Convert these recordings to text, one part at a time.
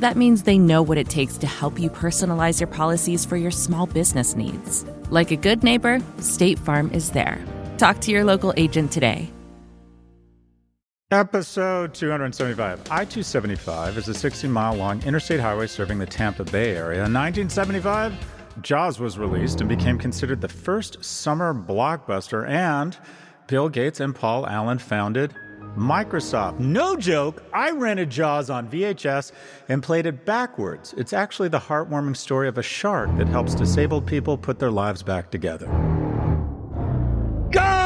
That means they know what it takes to help you personalize your policies for your small business needs. Like a good neighbor, State Farm is there. Talk to your local agent today. Episode 275. I 275 is a 60 mile long interstate highway serving the Tampa Bay area. In 1975, Jaws was released and became considered the first summer blockbuster, and Bill Gates and Paul Allen founded Microsoft. No joke, I rented Jaws on VHS and played it backwards. It's actually the heartwarming story of a shark that helps disabled people put their lives back together. Go,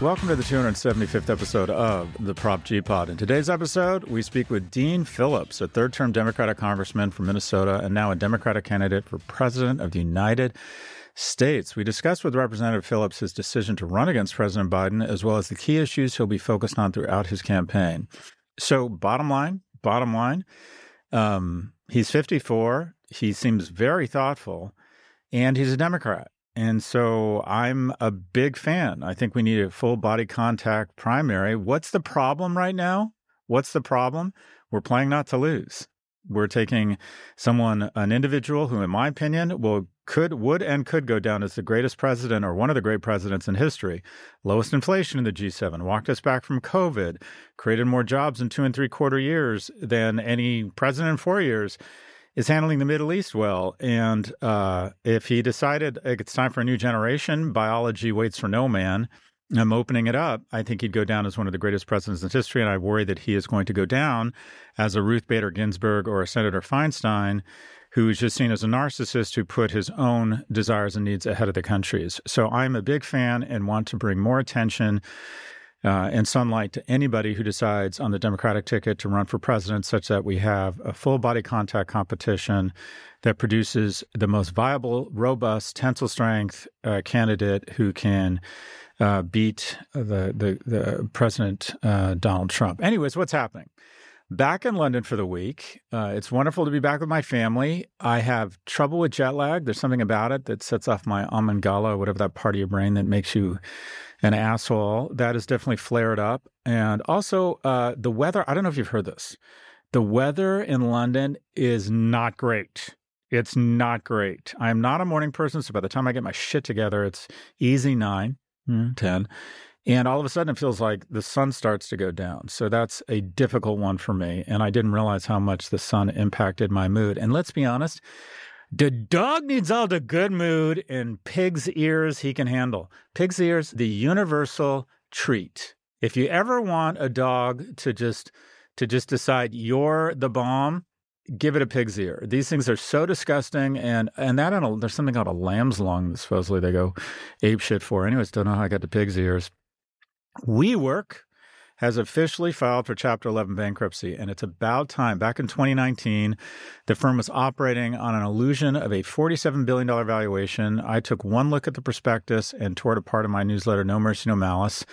Welcome to the 275th episode of the Prop G Pod. In today's episode, we speak with Dean Phillips, a third term Democratic congressman from Minnesota and now a Democratic candidate for President of the United States. We discussed with Representative Phillips his decision to run against President Biden, as well as the key issues he'll be focused on throughout his campaign. So, bottom line, bottom line, um, he's 54. He seems very thoughtful, and he's a Democrat. And so I'm a big fan. I think we need a full body contact primary. What's the problem right now? What's the problem? We're playing not to lose. We're taking someone, an individual who, in my opinion, will could would and could go down as the greatest president or one of the great presidents in history. Lowest inflation in the G7, walked us back from COVID, created more jobs in two and three quarter years than any president in four years is handling the Middle East well. And uh, if he decided it's time for a new generation, biology waits for no man. I'm opening it up. I think he'd go down as one of the greatest presidents in history, and I worry that he is going to go down as a Ruth Bader Ginsburg or a Senator Feinstein, who is just seen as a narcissist who put his own desires and needs ahead of the country's. So I'm a big fan and want to bring more attention uh, and sunlight to anybody who decides on the Democratic ticket to run for president, such that we have a full body contact competition that produces the most viable, robust, tensile strength uh, candidate who can uh, beat the the, the President uh, Donald Trump. Anyways, what's happening? Back in London for the week. Uh, it's wonderful to be back with my family. I have trouble with jet lag. There's something about it that sets off my amygdala, whatever that part of your brain that makes you an asshole. That has definitely flared up. And also, uh, the weather I don't know if you've heard this. The weather in London is not great. It's not great. I'm not a morning person, so by the time I get my shit together, it's easy nine, hmm, 10. And all of a sudden, it feels like the sun starts to go down. So that's a difficult one for me. And I didn't realize how much the sun impacted my mood. And let's be honest, the dog needs all the good mood and pig's ears he can handle. Pig's ears, the universal treat. If you ever want a dog to just to just decide you're the bomb, give it a pig's ear. These things are so disgusting, and and that and there's something called a lamb's lung supposedly they go ape shit for. Anyways, don't know how I got the pig's ears. WeWork has officially filed for Chapter 11 bankruptcy, and it's about time. Back in 2019, the firm was operating on an illusion of a $47 billion valuation. I took one look at the prospectus and tore it apart in my newsletter, No Mercy, No Malice.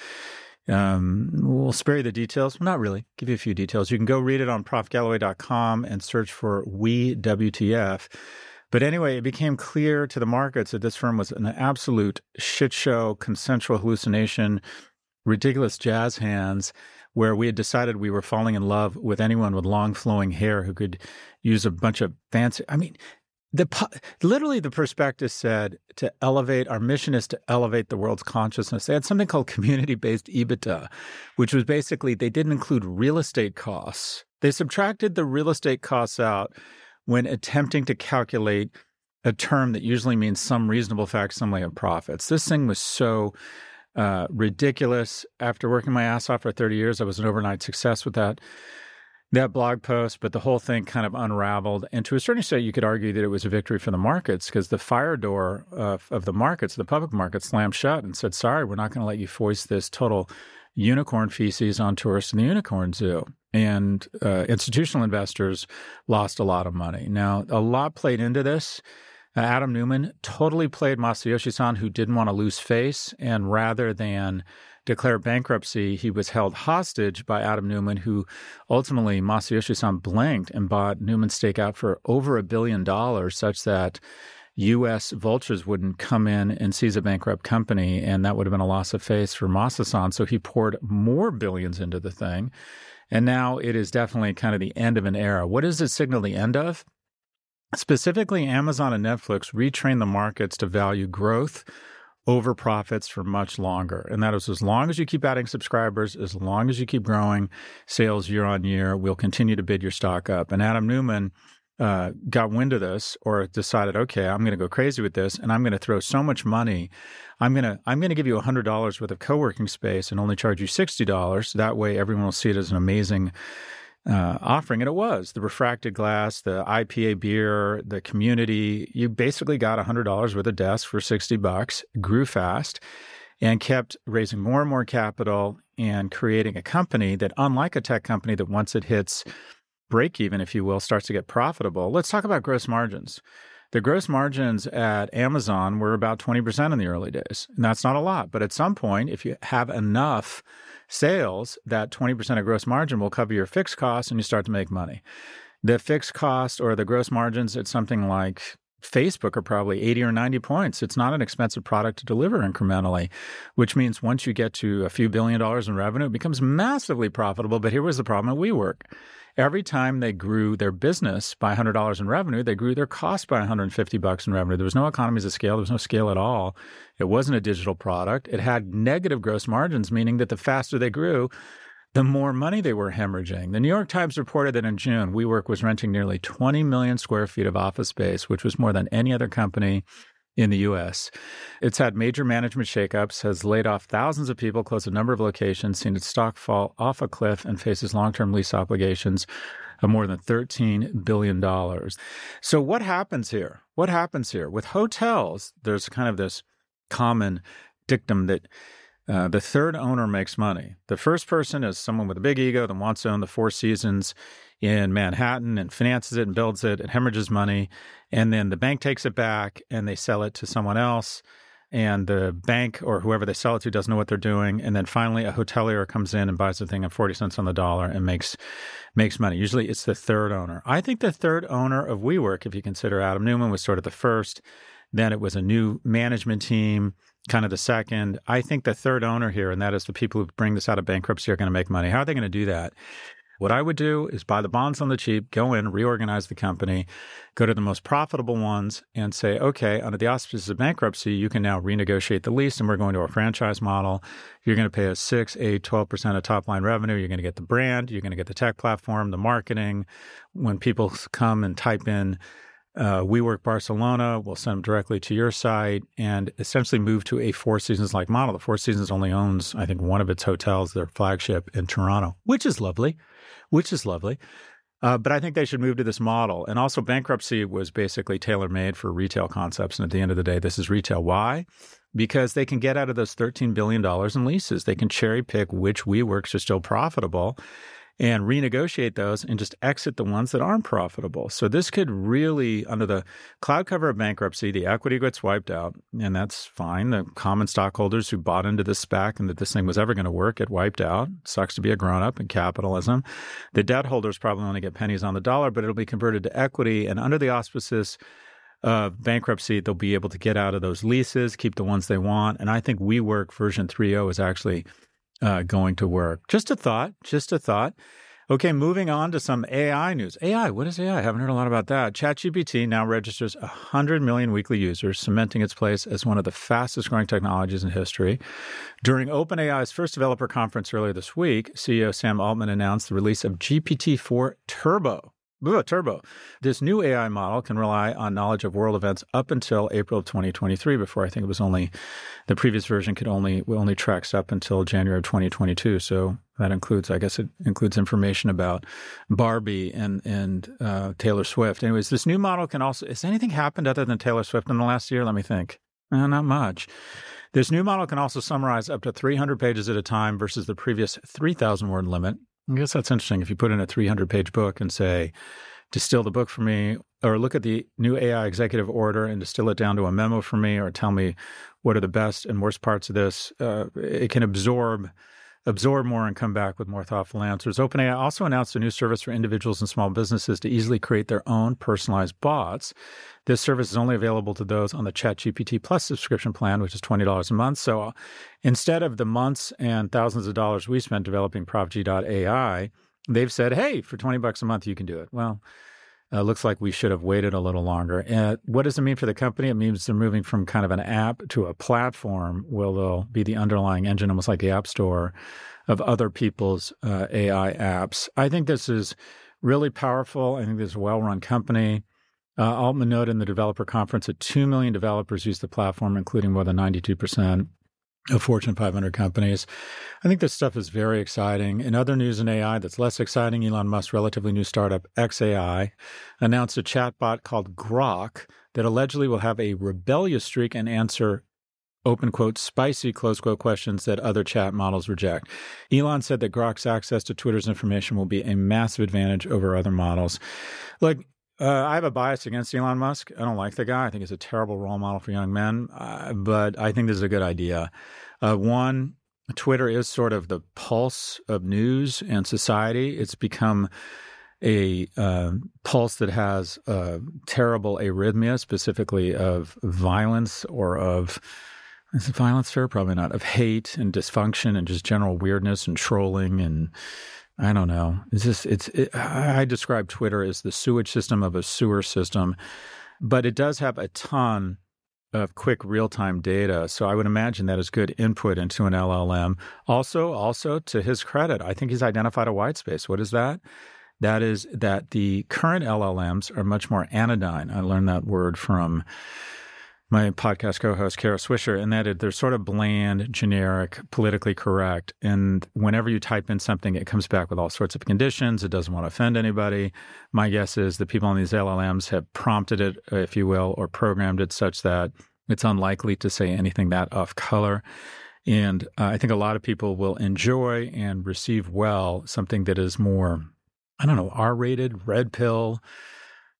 Um, we'll spare you the details. Well, not really. Give you a few details. You can go read it on profgalloway.com and search for We WTF. But anyway, it became clear to the markets that this firm was an absolute shit show, consensual hallucination ridiculous jazz hands where we had decided we were falling in love with anyone with long flowing hair who could use a bunch of fancy i mean the literally the prospectus said to elevate our mission is to elevate the world's consciousness they had something called community based ebitda which was basically they didn't include real estate costs They subtracted the real estate costs out when attempting to calculate a term that usually means some reasonable facsimile of profits. This thing was so uh, ridiculous. After working my ass off for 30 years, I was an overnight success with that that blog post, but the whole thing kind of unraveled. And to a certain extent, you could argue that it was a victory for the markets because the fire door of, of the markets, the public markets, slammed shut and said, sorry, we're not going to let you foist this total unicorn feces on tourists in the unicorn zoo. And uh, institutional investors lost a lot of money. Now, a lot played into this. Uh, Adam Neumann totally played Masayoshi san, who didn't want to lose face. And rather than declare bankruptcy, he was held hostage by Adam Neumann, who ultimately Masayoshi san blanked and bought Neumann's stake out for over a billion dollars, such that U.S. vultures wouldn't come in and seize a bankrupt company, and that would have been a loss of face for Masa-san. So he poured more billions into the thing, and now it is definitely kind of the end of an era. What does it signal the end of? Specifically, Amazon and Netflix retrained the markets to value growth over profits for much longer. And that is as long as you keep adding subscribers, as long as you keep growing sales year on year, we'll continue to bid your stock up. And Adam Neumann uh, got wind of this or decided, okay, I'm going to go crazy with this, and I'm going to throw so much money. I'm going to I'm going to give you hundred dollars worth of co-working space and only charge you sixty dollars. That way, everyone will see it as an amazing uh, offering, and it was the refracted glass, the IPA beer, the community. You basically got hundred dollars worth of desk for sixty bucks. Grew fast, and kept raising more and more capital and creating a company that, unlike a tech company that once it hits break even, if you will, starts to get profitable. Let's talk about gross margins. The gross margins at Amazon were about 20% in the early days. And that's not a lot. But at some point, if you have enough sales, that 20% of gross margin will cover your fixed costs and you start to make money. The fixed cost or the gross margins at something like Facebook are probably 80 or 90 points. It's not an expensive product to deliver incrementally, which means once you get to a few billion dollars in revenue, it becomes massively profitable. But here was the problem at WeWork. Every time they grew their business by $100 in revenue, they grew their cost by 150 bucks in revenue. There was no economies of scale. There was no scale at all. It wasn't a digital product. It had negative gross margins, meaning that the faster they grew, the more money they were hemorrhaging. The New York Times reported that in June, WeWork was renting nearly 20 million square feet of office space, which was more than any other company in the US. It's had major management shakeups, has laid off thousands of people, closed a number of locations, seen its stock fall off a cliff, and faces long term lease obligations of more than $13 billion. So, what happens here? What happens here? With hotels, there's kind of this common dictum that uh, the third owner makes money. The first person is someone with a big ego that wants to own the Four Seasons in Manhattan and finances it and builds it and hemorrhages money. And then the bank takes it back and they sell it to someone else. And the bank or whoever they sell it to doesn't know what they're doing. And then finally, a hotelier comes in and buys the thing at 40 cents on the dollar and makes makes money. Usually it's the third owner. I think the third owner of WeWork, if you consider Adam Neumann, was sort of the first. Then it was a new management team kind of the second. I think the third owner here, and that is the people who bring this out of bankruptcy, are going to make money. How are they going to do that? What I would do is buy the bonds on the cheap, go in, reorganize the company, go to the most profitable ones, and say, okay, under the auspices of bankruptcy, you can now renegotiate the lease, and we're going to a franchise model. You're going to pay us 6, 8, 12% of top line revenue. You're going to get the brand, you're going to get the tech platform, the marketing. When people come and type in uh, WeWork Barcelona We'll send them directly to your site and essentially move to a Four Seasons like model. The Four Seasons only owns, I think, one of its hotels, their flagship in Toronto, which is lovely, which is lovely. Uh, but I think they should move to this model. And also, bankruptcy was basically tailor made for retail concepts. And at the end of the day, this is retail. Why? Because they can get out of those $13 billion in leases. They can cherry pick which WeWorks are still profitable and renegotiate those and just exit the ones that aren't profitable. So this could really, under the cloud cover of bankruptcy, the equity gets wiped out, and that's fine. The common stockholders who bought into this SPAC and that this thing was ever going to work get wiped out. Sucks to be a grown up in capitalism. The debt holders probably only get pennies on the dollar, but it'll be converted to equity, and under the auspices of bankruptcy, they'll be able to get out of those leases, keep the ones they want. And I think WeWork version 3.0 is actually uh, going to work. Just a thought, just a thought. Okay, moving on to some AI news. AI, what is AI? I haven't heard a lot about that. ChatGPT now registers 100 million weekly users, cementing its place as one of the fastest growing technologies in history. During OpenAI's first developer conference earlier this week, CEO Sam Altman announced the release of GPT 4 Turbo. Ooh, Turbo. This new AI model can rely on knowledge of world events up until April of 2023. Before I think it was only the previous version could only only tracks up until January of 2022. So that includes, I guess, it includes information about Barbie and and uh, Taylor Swift. Anyways, this new model can also. Has anything happened other than Taylor Swift in the last year? Let me think. Uh, not much. This new model can also summarize up to 300 pages at a time versus the previous 3,000 word limit. I guess that's interesting. If you put in a 300 page book and say, distill the book for me, or look at the new AI executive order and distill it down to a memo for me, or tell me what are the best and worst parts of this, uh, it can absorb absorb more and come back with more thoughtful answers. OpenAI also announced a new service for individuals and small businesses to easily create their own personalized bots. This service is only available to those on the ChatGPT Plus subscription plan, which is $20 a month. So uh, instead of the months and thousands of dollars we spent developing PropG.ai, they've said, hey, for 20 bucks a month, you can do it. Well, uh, looks like we should have waited a little longer. What does it mean for the company? It means they're moving from kind of an app to a platform where they'll be the underlying engine, almost like the App Store, of other people's uh, AI apps. I think this is really powerful. I think this is a well run company. Uh, Altman noted in the developer conference that 2 million developers use the platform, including more than 92% of Fortune 500 companies. I think this stuff is very exciting. In other news in AI that's less exciting, Elon Musk's relatively new startup, XAI, announced a chatbot called Grok that allegedly will have a rebellious streak and answer open quote, spicy close quote questions that other chat models reject. Elon said that Grok's access to Twitter's information will be a massive advantage over other models. Look, uh, I have a bias against Elon Musk. I don't like the guy. I think he's a terrible role model for young men, uh, but I think this is a good idea. Uh, one, Twitter is sort of the pulse of news and society. It's become a uh, pulse that has terrible arrhythmia, specifically of violence or of is it violence fair? Probably not. Of hate and dysfunction and just general weirdness and trolling and I don't know. It's just it's. It, I describe Twitter as the sewage system of a sewer system, but it does have a ton of quick real time data. So I would imagine that is good input into an LLM. Also, also to his credit, I think he's identified a white space. What is that? That is that the current LLMs are much more anodyne. I learned that word from my podcast co-host Kara Swisher, and that they're sort of bland, generic, politically correct. And whenever you type in something, it comes back with all sorts of conditions. It doesn't want to offend anybody. My guess is the people on these LLMs have prompted it, if you will, or programmed it such that it's unlikely to say anything that off color. And uh, I think a lot of people will enjoy and receive well something that is more, I don't know, R rated, red pill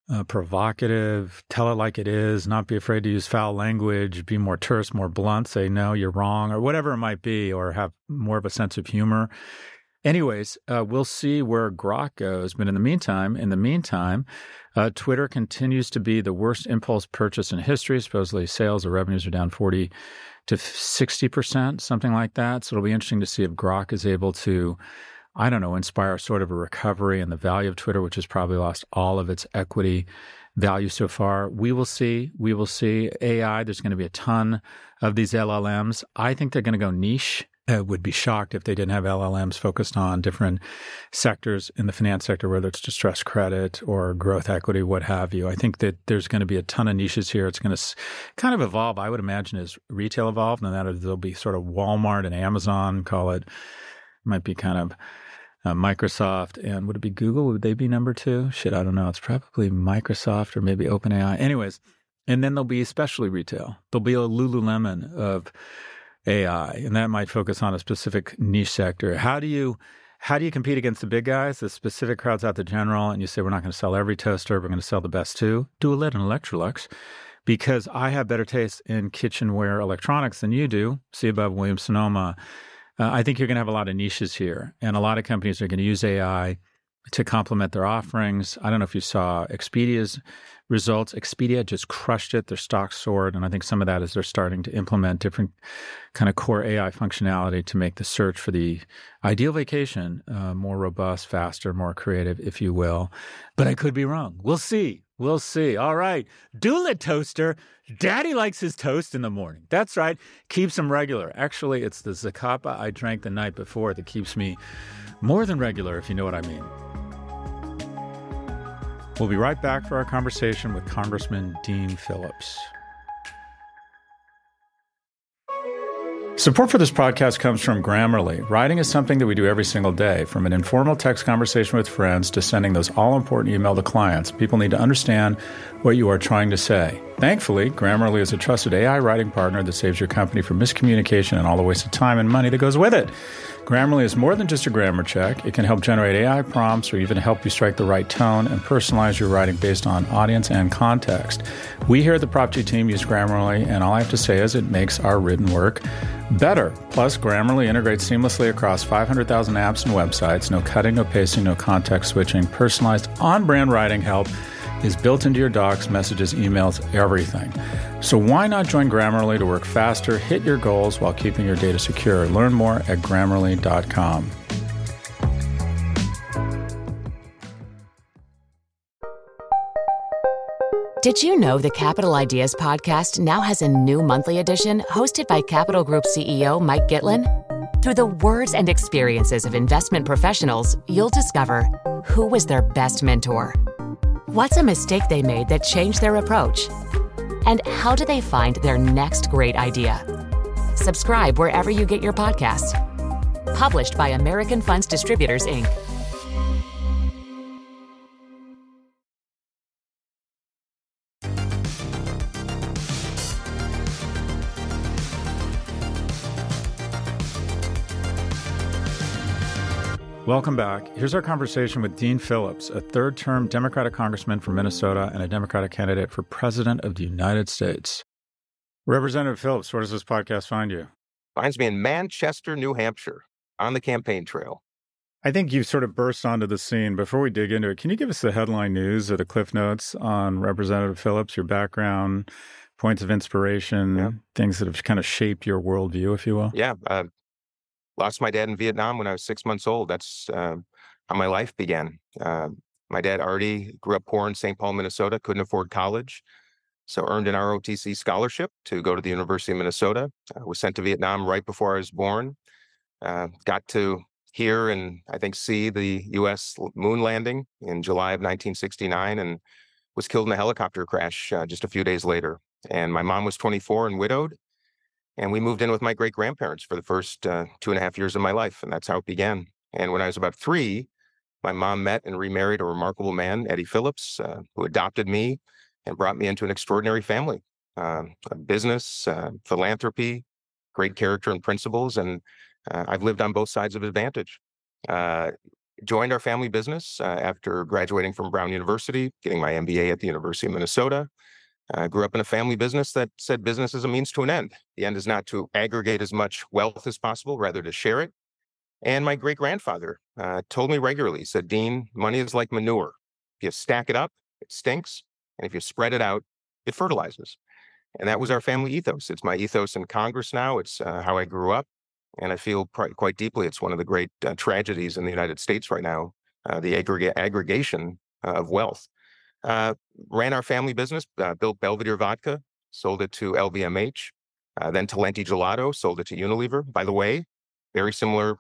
uh, provocative, tell it like it is, not be afraid to use foul language, be more terse, more blunt, say, no, you're wrong, or whatever it might be, or have more of a sense of humor. Anyways, uh, we'll see where Grok goes. But in the meantime, in the meantime, uh, Twitter continues to be the worst impulse purchase in history. Supposedly, sales or revenues are down 40 to 60%, something like that. So it'll be interesting to see if Grok is able to I don't know, inspire sort of a recovery in the value of Twitter, which has probably lost all of its equity value so far. We will see. We will see. AI, there's going to be a ton of these LLMs. I think they're going to go niche. I would be shocked if they didn't have LLMs focused on different sectors in the finance sector, whether it's distressed credit or growth equity, what have you. I think that there's going to be a ton of niches here. It's going to kind of evolve, I would imagine, as retail evolved, and that there'll be sort of Walmart and Amazon, call it, might be kind of uh, Microsoft, and would it be Google? Would they be number two? Shit, I don't know. It's probably Microsoft or maybe OpenAI. Anyways, and then there'll be especially retail. There'll be a Lululemon of AI, and that might focus on a specific niche sector. How do you how do you compete against the big guys, the specific crowds out the general, and you say we're not going to sell every toaster, we're going to sell the best two? Dualit and Electrolux, because I have better taste in kitchenware electronics than you do. See above Williams Sonoma uh, I think you're going to have a lot of niches here, and a lot of companies are going to use AI to complement their offerings. I don't know if you saw Expedia's results. Expedia just crushed it. Their stock soared. And I think some of that is they're starting to implement different kind of core AI functionality to make the search for the ideal vacation uh, more robust, faster, more creative, if you will. But I could be wrong. We'll see. We'll see. All right. Dualit Toaster. Daddy likes his toast in the morning. That's right. Keeps him regular. Actually, it's the Zacapa I drank the night before that keeps me more than regular, if you know what I mean. We'll be right back for our conversation with Congressman Dean Phillips. Support for this podcast comes from Grammarly. Writing is something that we do every single day, from an informal text conversation with friends to sending those all important email to clients. People need to understand what you are trying to say. Thankfully, Grammarly is a trusted AI writing partner that saves your company from miscommunication and all the waste of time and money that goes with it. Grammarly is more than just a grammar check. It can help generate AI prompts or even help you strike the right tone and personalize your writing based on audience and context. We here at the Prop G team use Grammarly, and all I have to say is it makes our written work better. Plus, Grammarly integrates seamlessly across 500,000 apps and websites. No cutting, no pasting, no context switching. Personalized on brand writing help is built into your docs, messages, emails, everything. So why not join Grammarly to work faster, hit your goals while keeping your data secure? Learn more at grammarly.com. Did you know the Capital Ideas podcast now has a new monthly edition hosted by Capital Group CEO Mike Gitlin? Through the words and experiences of investment professionals, you'll discover who was their best mentor What's a mistake they made that changed their approach? And how do they find their next great idea? Subscribe wherever you get your podcasts. Published by American Funds Distributors, Inc. Welcome back. Here's our conversation with Dean Phillips, a third term Democratic congressman from Minnesota and a Democratic candidate for President of the United States. Representative Phillips, where does this podcast find you? Finds me in Manchester, New Hampshire, on the campaign trail. I think you've sort of burst onto the scene. Before we dig into it, can you give us the headline news or the cliff notes on Representative Phillips, your background, points of inspiration, yeah. things that have kind of shaped your worldview, if you will? Yeah. Uh, lost my dad in Vietnam when I was six months old. That's uh, how my life began. Uh, my dad already grew up poor in St. Paul, Minnesota, couldn't afford college. So earned an ROTC scholarship to go to the University of Minnesota. Uh, was sent to Vietnam right before I was born. Uh, got to hear and I think see the U.S. moon landing in July of 1969, and was killed in a helicopter crash uh, just a few days later. And my mom was 24 and widowed, and we moved in with my great grandparents for the first uh, two and a half years of my life. And that's how it began. And when I was about three, my mom met and remarried a remarkable man, Eddie Phillips, uh, who adopted me and brought me into an extraordinary family uh, business, uh, philanthropy, great character and principles. And uh, I've lived on both sides of advantage. Uh, joined our family business after graduating from Brown University, getting my MBA at the University of Minnesota. I grew up in a family business that said business is a means to an end. The end is not to aggregate as much wealth as possible, rather to share it. And my great grandfather uh, told me regularly, said, Dean, money is like manure. If you stack it up, it stinks. And if you spread it out, it fertilizes. And that was our family ethos. It's my ethos in Congress now. It's uh, how I grew up. And I feel pr- quite deeply it's one of the great uh, tragedies in the United States right now uh, the aggregate aggregation uh, of wealth. Uh, ran our family business, uh, built Belvedere Vodka, sold it to LVMH, uh, then Talenti Gelato, sold it to Unilever. By the way, very similar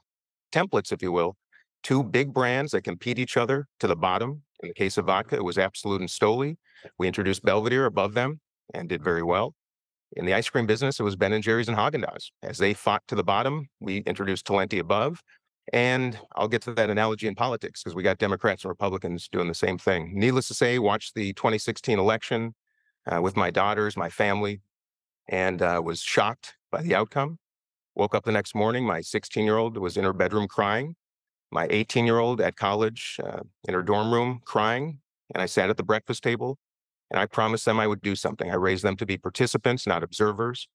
templates, if you will. Two big brands that compete each other to the bottom. In the case of vodka, it was Absolut and Stoli. We introduced Belvedere above them and did very well. In the ice cream business, it was Ben and Jerry's and Haagen-Dazs. As they fought to the bottom, we introduced Talenti above. And I'll get to that analogy in politics because we got Democrats and Republicans doing the same thing. Needless to say, watched the 2016 election uh, with my daughters, my family, and uh, was shocked by the outcome. Woke up the next morning, my 16 year old was in her bedroom crying, my 18 year old at college uh, in her dorm room crying. And I sat at the breakfast table and I promised them I would do something. I raised them to be participants, not observers.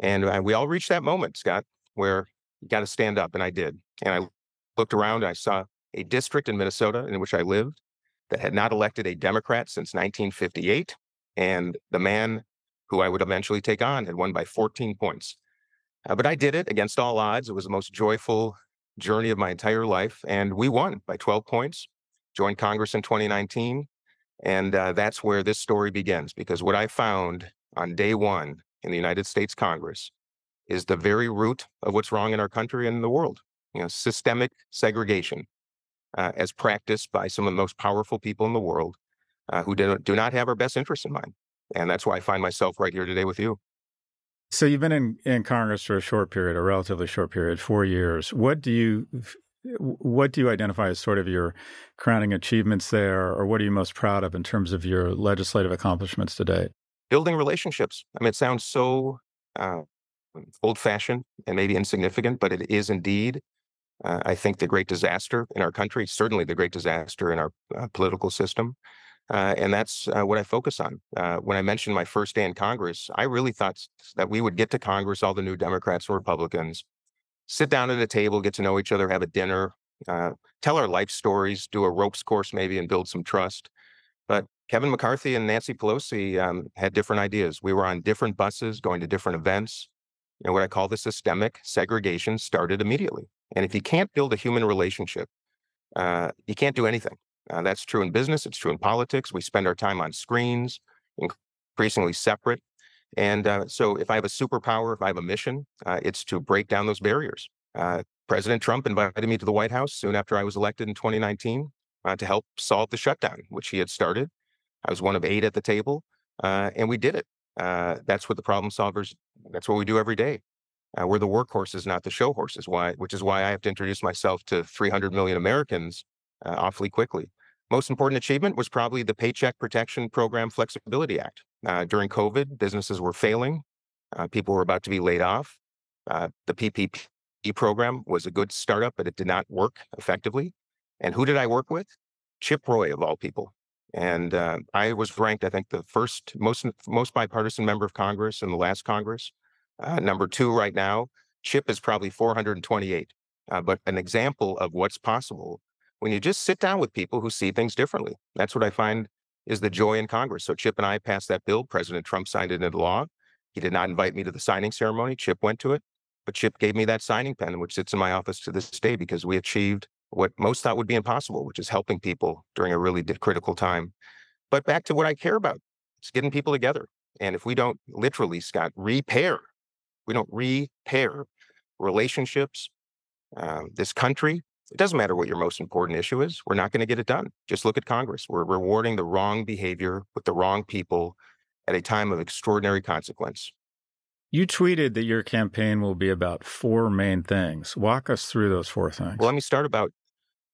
And uh, we all reached that moment, Scott, where you got to stand up. And I did. And I looked around I saw a district in Minnesota in which I lived that had not elected a Democrat since 1958. And the man who I would eventually take on had won by 14 points. Uh, but I did it against all odds. It was the most joyful journey of my entire life. And we won by 12 points, joined Congress in 2019. And uh, that's where this story begins, because what I found on day one in the United States Congress is the very root of what's wrong in our country and in the world. You know, systemic segregation, uh, as practiced by some of the most powerful people in the world, uh, who do, do not have our best interests in mind. And that's why I find myself right here today with you. So you've been in, in Congress for a short period, a relatively short period, four years. What do you what do you identify as sort of your crowning achievements there, or what are you most proud of in terms of your legislative accomplishments to date? Building relationships. I mean, it sounds so uh, old fashioned and maybe insignificant, but it is indeed, uh, I think, the great disaster in our country, certainly the great disaster in our uh, political system. Uh, and that's uh, what I focus on. Uh, when I mentioned my first day in Congress, I really thought that we would get to Congress, all the new Democrats and Republicans, sit down at a table, get to know each other, have a dinner, uh, tell our life stories, do a ropes course maybe, and build some trust. But Kevin McCarthy and Nancy Pelosi um, had different ideas. We were on different buses, going to different events. And what I call the systemic segregation started immediately. And if you can't build a human relationship, uh, you can't do anything. Uh, that's true in business. It's true in politics. We spend our time on screens, increasingly separate. And uh, so, if I have a superpower, if I have a mission, uh, it's to break down those barriers. Uh, President Trump invited me to the White House soon after I was elected in 2019 uh, to help solve the shutdown, which he had started. I was one of eight at the table, and we did it. that's what the problem solvers. That's what we do every day. We're the workhorses, not the show horses. Why? Which is why I have to introduce myself to 300 million Americans awfully quickly. Most important achievement was probably the Paycheck Protection Program Flexibility Act. Uh, during COVID, businesses were failing. Uh, people were about to be laid off. Uh, the PPP program was a good startup, but it did not work effectively. And who did I work with? Chip Roy, of all people. And uh, I was ranked, I think, the first most most bipartisan member of Congress in the last Congress. Uh, number two right now. Chip is probably 428. Uh, but an example of what's possible when you just sit down with people who see things differently. That's what I find is the joy in Congress. So Chip and I passed that bill. President Trump signed it into law. He did not invite me to the signing ceremony. Chip went to it, but Chip gave me that signing pen, which sits in my office to this day because we achieved what most thought would be impossible, which is helping people during a really critical time. But back to what I care about, it's getting people together. And if we don't literally, Scott, repair, we don't repair relationships, uh, this country, it doesn't matter what your most important issue is. We're not going to get it done. Just look at Congress. We're rewarding the wrong behavior with the wrong people at a time of extraordinary consequence. You tweeted that your campaign will be about four main things. Walk us through those four things. Well, let me start about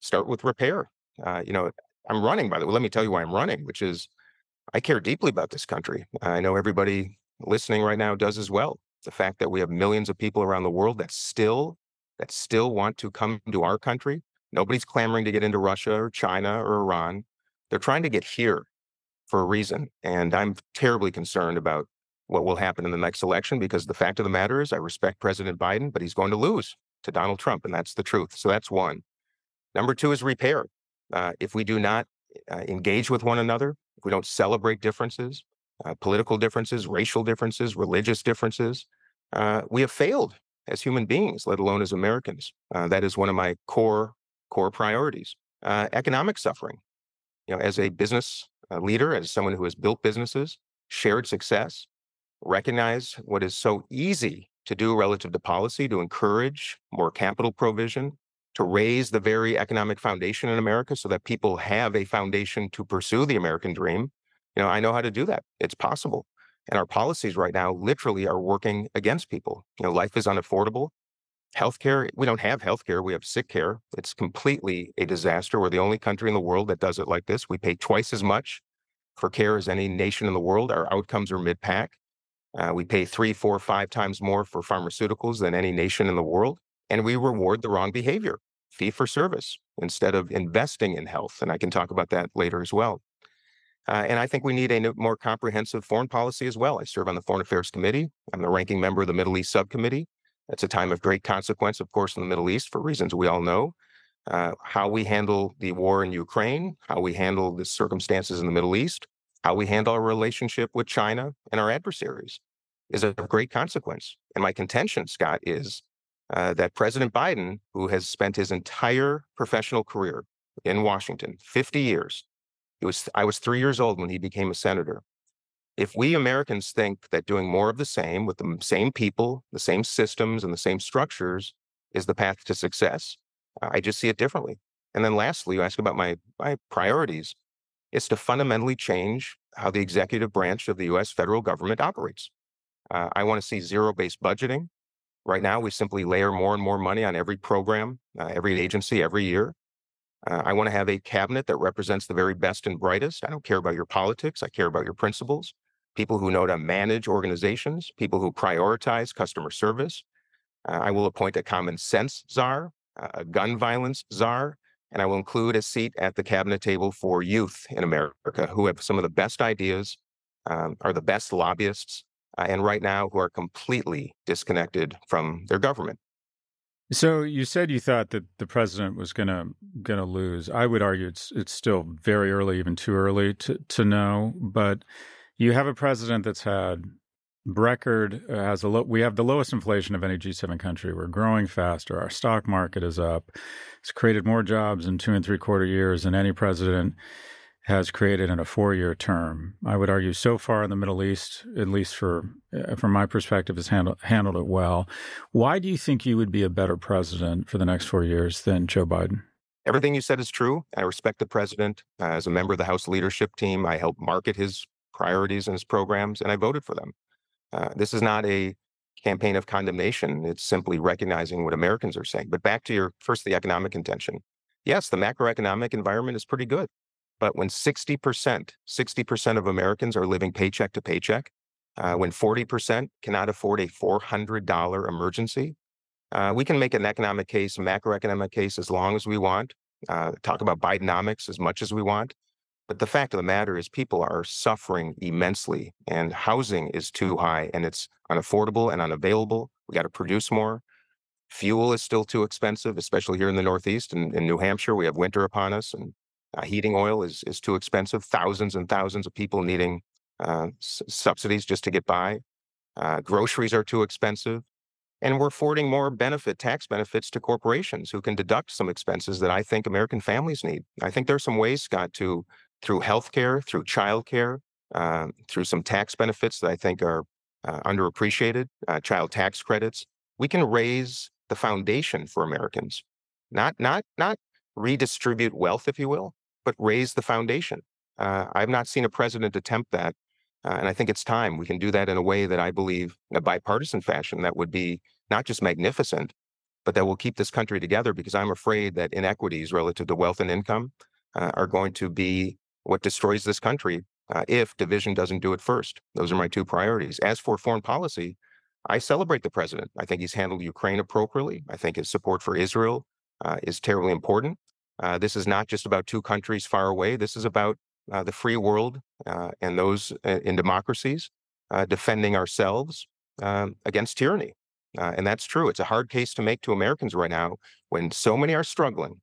start with repair. Uh, you know, I'm running by the way. Let me tell you why I'm running, which is I care deeply about this country. I know everybody listening right now does as well. The fact that we have millions of people around the world that still that still want to come to our country. Nobody's clamoring to get into Russia or China or Iran. They're trying to get here for a reason. And I'm terribly concerned about what will happen in the next election because the fact of the matter is, I respect President Biden, but he's going to lose to Donald Trump. And that's the truth. So that's one. Number two is repair. Uh, if we do not uh, engage with one another, if we don't celebrate differences, uh, political differences, racial differences, religious differences, uh, we have failed as human beings, let alone as Americans. Uh, that is one of my core core priorities. Uh, economic suffering. You know, as a business uh, leader, as someone who has built businesses, shared success, recognize what is so easy to do relative to policy to encourage more capital provision, to raise the very economic foundation in America so that people have a foundation to pursue the American dream. You know, I know how to do that. It's possible. And our policies right now literally are working against people. You know, life is unaffordable. Healthcare, we don't have healthcare. We have sick care. It's completely a disaster. We're the only country in the world that does it like this. We pay twice as much for care as any nation in the world. Our outcomes are mid pack. Uh, we pay three, four, five times more for pharmaceuticals than any nation in the world. And we reward the wrong behavior, fee for service, instead of investing in health. And I can talk about that later as well. Uh, and I think we need a more comprehensive foreign policy as well. I serve on the Foreign Affairs Committee. I'm the ranking member of the Middle East Subcommittee. It's a time of great consequence, of course, in the Middle East for reasons we all know. uh, how we handle the war in Ukraine, how we handle the circumstances in the Middle East, how we handle our relationship with China and our adversaries is of great consequence. And my contention, Scott, is uh, that President Biden, who has spent his entire professional career in Washington, 50 years, he was, I was three years old when he became a senator. If we Americans think that doing more of the same with the same people, the same systems, and the same structures is the path to success, I just see it differently. And then lastly, you ask about my, my priorities. It's to fundamentally change how the executive branch of the US federal government operates. Uh, I want to see zero based budgeting. Right now, we simply layer more and more money on every program, uh, every agency, every year. Uh, I want to have a cabinet that represents the very best and brightest. I don't care about your politics. I care about your principles. People who know how to manage organizations, people who prioritize customer service. Uh, I will appoint a common sense czar, a gun violence czar, and I will include a seat at the cabinet table for youth in America who have some of the best ideas, um, are the best lobbyists, uh, and right now who are completely disconnected from their government. So you said you thought that the president was going to going to lose. I would argue it's it's still very early, even too early to to know. But you have a president that's had record uh, has a low, we have the lowest inflation of any G7 country. We're growing faster. Our stock market is up. It's created more jobs in two and three quarter years than any president has created in a four-year term. I would argue so far in the Middle East, at least for uh, from my perspective, has handled handled it well. Why do you think you would be a better president for the next four years than Joe Biden? Everything you said is true. I respect the president. Uh, as a member of the House leadership team, I helped market his priorities and his programs, and I voted for them. Uh, this is not a campaign of condemnation. It's simply recognizing what Americans are saying. But back to your first, the economic intention. Yes, the macroeconomic environment is pretty good. But when 60%, 60% of Americans are living paycheck to paycheck, uh, when 40% cannot afford a $400 emergency, uh, we can make an economic case, a macroeconomic case as long as we want, uh, talk about Bidenomics as much as we want. But the fact of the matter is, people are suffering immensely, and housing is too high, and it's unaffordable and unavailable. We got to produce more. Fuel is still too expensive, especially here in the Northeast and in New Hampshire. We have winter upon us, and uh, heating oil is is too expensive. Thousands and thousands of people needing uh, s- subsidies just to get by. Uh, groceries are too expensive, and we're affording more benefit tax benefits to corporations who can deduct some expenses that I think American families need. I think there are some ways, Scott, to through healthcare, through childcare, uh, through some tax benefits that I think are uh, underappreciated, uh, child tax credits. We can raise the foundation for Americans, not not not redistribute wealth, if you will, but raise the foundation. Uh, I've not seen a president attempt that. Uh, and I think it's time we can do that in a way that I believe, in a bipartisan fashion, that would be not just magnificent, but that will keep this country together because I'm afraid that inequities relative to wealth and income uh, are going to be what destroys this country uh, if division doesn't do it first. Those are my two priorities. As for foreign policy, I celebrate the president. I think he's handled Ukraine appropriately. I think his support for Israel uh, is terribly important. Uh, this is not just about two countries far away. This is about uh, the free world uh, and those uh, in democracies defending ourselves um, against tyranny. and that's true. It's a hard case to make to Americans right now when so many are struggling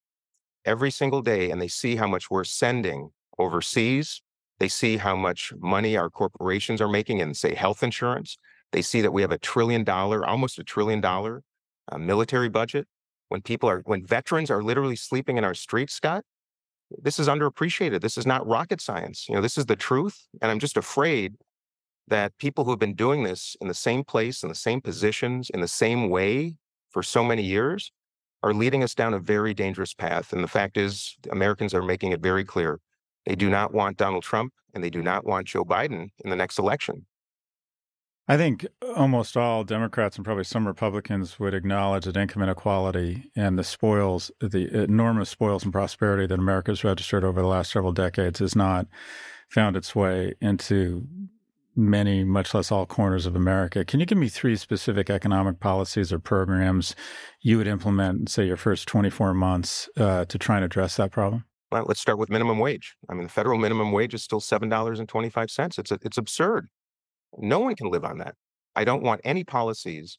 every single day and they see how much we're sending overseas. They see how much money our corporations are making in, say, health insurance. They see that we have a trillion dollar, almost a trillion dollar uh, military budget. When people are, when veterans are literally sleeping in our streets, Scott, this is underappreciated. This is not rocket science. You know, this is the truth. And I'm just afraid that people who have been doing this in the same place, in the same positions, in the same way for so many years are leading us down a very dangerous path. And the fact is, Americans are making it very clear. They do not want Donald Trump and they do not want Joe Biden in the next election. I think almost all Democrats and probably some Republicans would acknowledge that income inequality and the spoils, the enormous spoils and prosperity that America's registered over the last several decades has not found its way into many, much less all corners of America. Can you give me three specific economic policies or programs you would implement, say, your first 24 months uh, to try and address that problem? Well, let's start with minimum wage. I mean, the federal minimum wage is still seven dollars and twenty-five cents. It's a, it's absurd. No one can live on that. I don't want any policies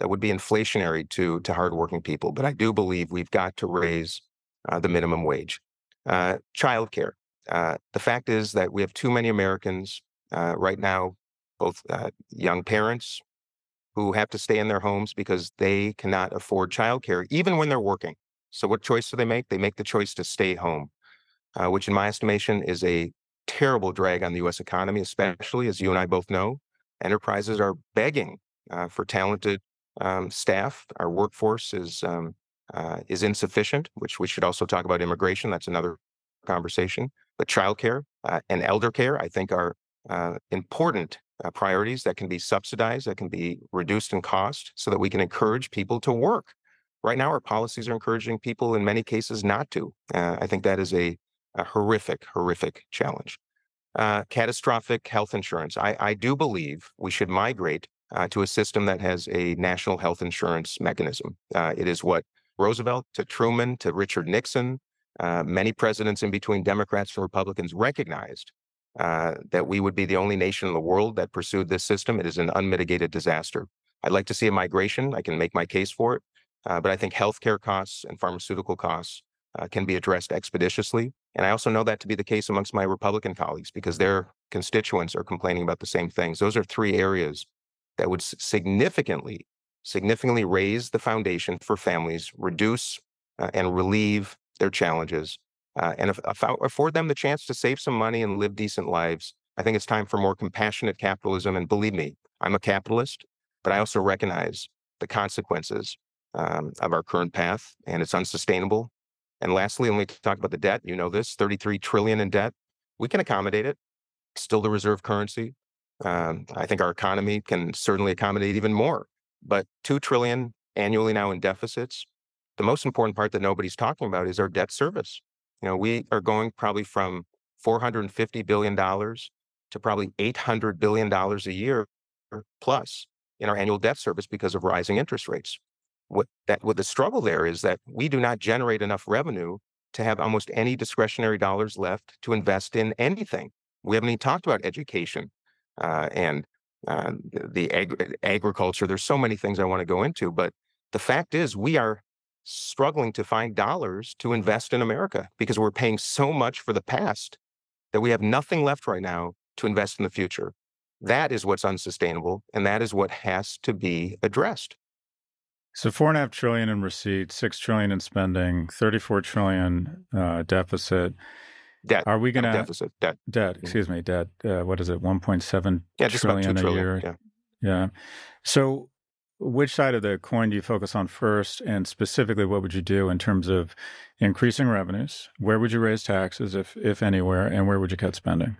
that would be inflationary to to hardworking people, but I do believe we've got to raise uh, the minimum wage. Uh, childcare. Uh, the fact is that we have too many Americans uh, right now, both uh, young parents who have to stay in their homes because they cannot afford childcare, even when they're working. So, what choice do they make? They make the choice to stay home, uh, which, in my estimation, is a terrible drag on the U.S. economy, especially as you and I both know. Enterprises are begging uh, for talented um, staff. Our workforce is um, uh, is insufficient, which we should also talk about immigration. That's another conversation. But childcare uh, and elder care, I think, are uh, important uh, priorities that can be subsidized, that can be reduced in cost, so that we can encourage people to work. Right now, our policies are encouraging people in many cases not to. Uh, I think that is a, a horrific, horrific challenge. Uh, catastrophic health insurance. I, I, do believe we should migrate uh, to a system that has a national health insurance mechanism. Uh, it is what Roosevelt to Truman to Richard Nixon, uh, many presidents in between Democrats and Republicans recognized uh, that we would be the only nation in the world that pursued this system. It is an unmitigated disaster. I'd like to see a migration. I can make my case for it. Uh, but I think healthcare costs and pharmaceutical costs can be addressed expeditiously. And I also know that to be the case amongst my Republican colleagues because their constituents are complaining about the same things. Those are three areas that would significantly, significantly raise the foundation for families, reduce uh, and relieve their challenges, uh, and afford them the chance to save some money and live decent lives. I think it's time for more compassionate capitalism. And believe me, I'm a capitalist, but I also recognize the consequences um, of our current path, and it's unsustainable. And lastly, when we talk about the debt, you know this: 33 trillion in debt. We can accommodate it. Still the reserve currency. Um, I think our economy can certainly accommodate even more. But two trillion annually now in deficits. The most important part that nobody's talking about is our debt service. You know, we are going probably from 450 billion dollars to probably 800 billion dollars a year plus in our annual debt service because of rising interest rates what that what the struggle there is that we do not generate enough revenue to have almost any discretionary dollars left to invest in anything. We haven't even talked about education uh, and uh, the ag- agriculture. There's so many things I want to go into, but the fact is we are struggling to find dollars to invest in America because we're paying so much for the past that we have nothing left right now to invest in the future. That is what's unsustainable, and that is what has to be addressed. So four and a half trillion in receipts, six trillion in spending, thirty-four trillion uh, deficit. Debt. Are we going to deficit debt? Debt. Mm-hmm. Excuse me. Debt. Uh, what is it? One point seven yeah, trillion a year. Yeah. Yeah. So, which side of the coin do you focus on first, and specifically, what would you do in terms of increasing revenues? Where would you raise taxes, if if anywhere, and where would you cut spending?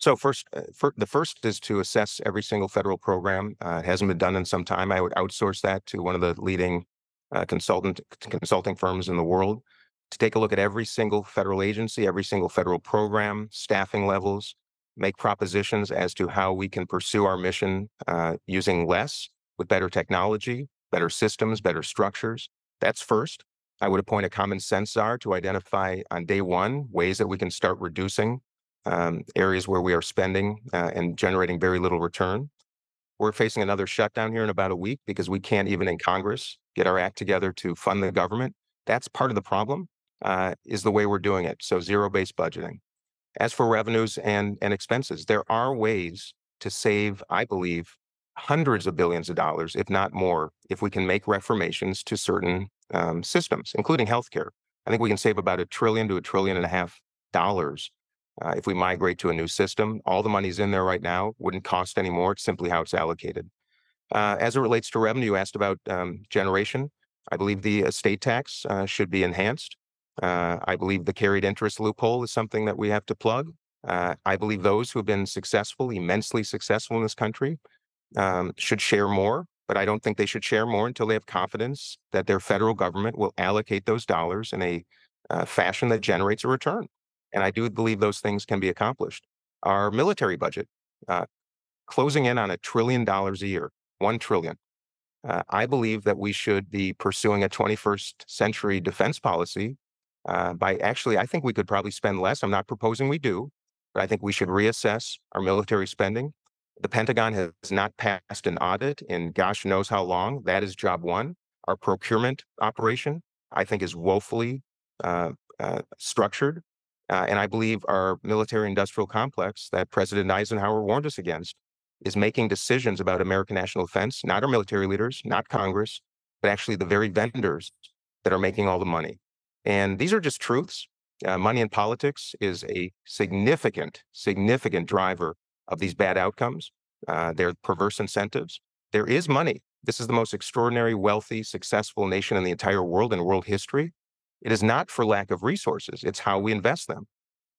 So first, uh, the first is to assess every single federal program. Uh, it hasn't been done in some time. I would outsource that to one of the leading uh, consultant consulting firms in the world to take a look at every single federal agency, every single federal program, staffing levels, make propositions as to how we can pursue our mission uh, using less with better technology, better systems, better structures. That's first. I would appoint a common sense czar to identify on day one ways that we can start reducing um, areas where we are spending uh, and generating very little return. We're facing another shutdown here in about a week because we can't even in Congress get our act together to fund the government. That's part of the problem, uh, is the way we're doing it. So zero-based budgeting. As for revenues and, and expenses, there are ways to save, I believe, hundreds of billions of dollars, if not more, if we can make reformations to certain um, systems, including healthcare. I think we can save about a trillion to a trillion and a half dollars uh, if we migrate to a new system, all the money's in there right now, wouldn't cost any more. It's simply how it's allocated. Uh, as it relates to revenue, you asked about um, generation. I believe the estate tax uh, should be enhanced. Uh, I believe the carried interest loophole is something that we have to plug. Uh, I believe those who have been successful, immensely successful in this country, um, should share more, but I don't think they should share more until they have confidence that their federal government will allocate those dollars in a uh, fashion that generates a return. And I do believe those things can be accomplished. Our military budget, uh, closing in on a trillion dollars a year, one trillion. Uh, I believe that we should be pursuing a 21st century defense policy uh, by actually, I think we could probably spend less. I'm not proposing we do, but I think we should reassess our military spending. The Pentagon has not passed an audit in gosh knows how long. That is job one. Our procurement operation, I think, is woefully uh, uh, structured. Uh, and I believe our military industrial complex that President Eisenhower warned us against is making decisions about American national defense, not our military leaders, not Congress, but actually the very vendors that are making all the money. And these are just truths. Uh, money in politics is a significant, significant driver of these bad outcomes. Uh, they're perverse incentives. There is money. This is the most extraordinary, wealthy, successful nation in the entire world in world history. It is not for lack of resources. It's how we invest them.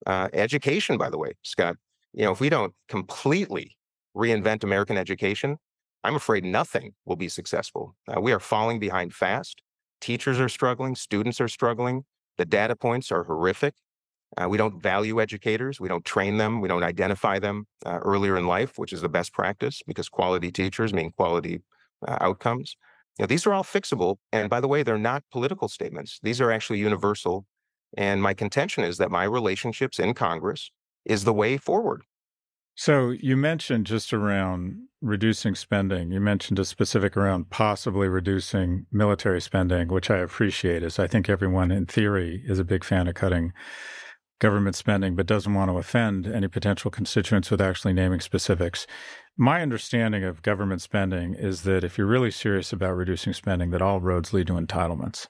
Uh, education, by the way, Scott, you know, if we don't completely reinvent American education, I'm afraid nothing will be successful. Uh, we are falling behind fast. Teachers are struggling, students are struggling. The data points are horrific. Uh, we don't value educators. We don't train them. We don't identify them uh, earlier in life, which is the best practice because quality teachers mean quality uh, outcomes. You know, these are all fixable. And by the way, they're not political statements. These are actually universal. And my contention is that my relationships in Congress is the way forward. So you mentioned just around reducing spending. You mentioned a specific around possibly reducing military spending, which I appreciate, as I think everyone in theory is a big fan of cutting government spending, but doesn't want to offend any potential constituents with actually naming specifics. My understanding of government spending is that if you're really serious about reducing spending, that all roads lead to entitlements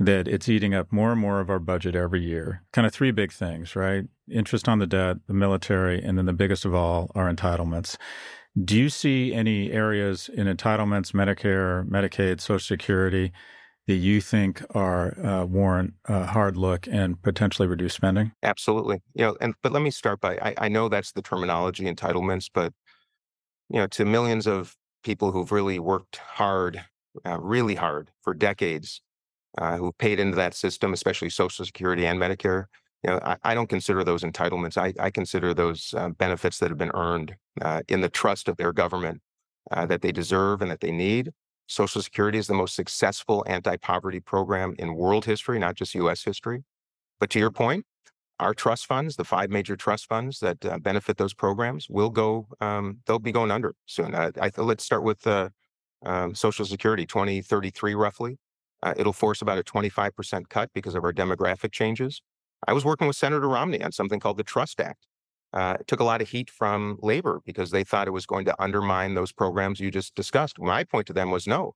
that it's eating up more and more of our budget every year. Kind of three big things, right? Interest on the debt, the military, and then the biggest of all, our entitlements. Do you see any areas in entitlements, Medicare, Medicaid, Social Security, that you think are uh, warrant a hard look and potentially reduce spending? Absolutely. You know, and but let me start by I, I know that's the terminology entitlements, but you know, to millions of people who've really worked hard, uh, really hard for decades uh, who paid into that system, especially Social Security and Medicare. You know, I, I don't consider those entitlements. I, I consider those uh, benefits that have been earned uh, in the trust of their government uh, that they deserve and that they need. Social Security is the most successful anti-poverty program in world history, not just U.S. history. But to your point, our trust funds, the five major trust funds that uh, benefit those programs, will go. Um, they'll be going under soon. Uh, I, let's start with uh, um, Social Security, 2033 roughly. Uh, it'll force about a 25% cut because of our demographic changes. I was working with Senator Romney on something called the Trust Act. Uh, it took a lot of heat from labor because they thought it was going to undermine those programs you just discussed. My point to them was no.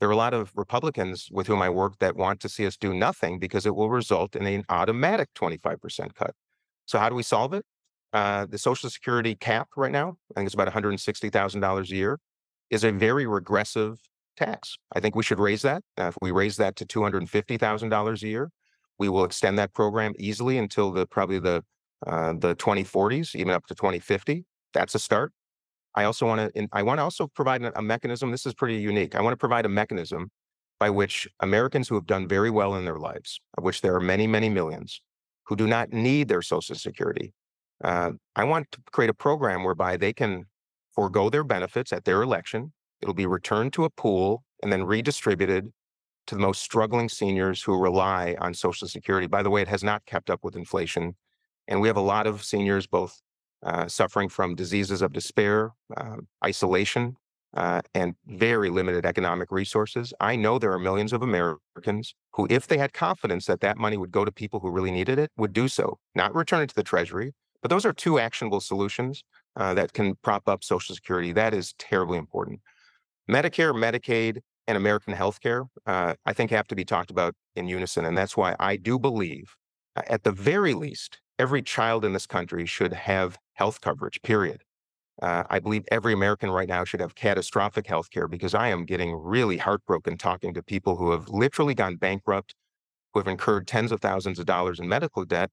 There are a lot of Republicans with whom I work that want to see us do nothing because it will result in an automatic 25% cut. So, how do we solve it? Uh, the Social Security cap right now, I think it's about $160,000 a year, is a very regressive tax. I think we should raise that. Uh, if we raise that to $250,000 a year, we will extend that program easily until the probably the uh, the 2040s, even up to 2050. That's a start. I also want to I want to also provide a, mechanism. This is pretty unique. I want to provide a mechanism by which Americans who have done very well in their lives, of which there are many, many millions, who do not need their Social Security. Uh, I want to create a program whereby they can forego their benefits at their election It'll be returned to a pool and then redistributed to the most struggling seniors who rely on Social Security. By the way, it has not kept up with inflation. And we have a lot of seniors both uh, suffering from diseases of despair, uh, isolation, uh, and very limited economic resources. I know there are millions of Americans who, if they had confidence that that money would go to people who really needed it, would do so, not return it to the Treasury. But those are two actionable solutions uh, that can prop up Social Security. That is terribly important. Medicare, Medicaid, and American healthcare, uh, I think, have to be talked about in unison. And that's why I do believe, uh, at the very least, every child in this country should have health coverage, period. Uh, I believe every American right now should have catastrophic health care because I am getting really heartbroken talking to people who have literally gone bankrupt, who have incurred tens of thousands of dollars in medical debt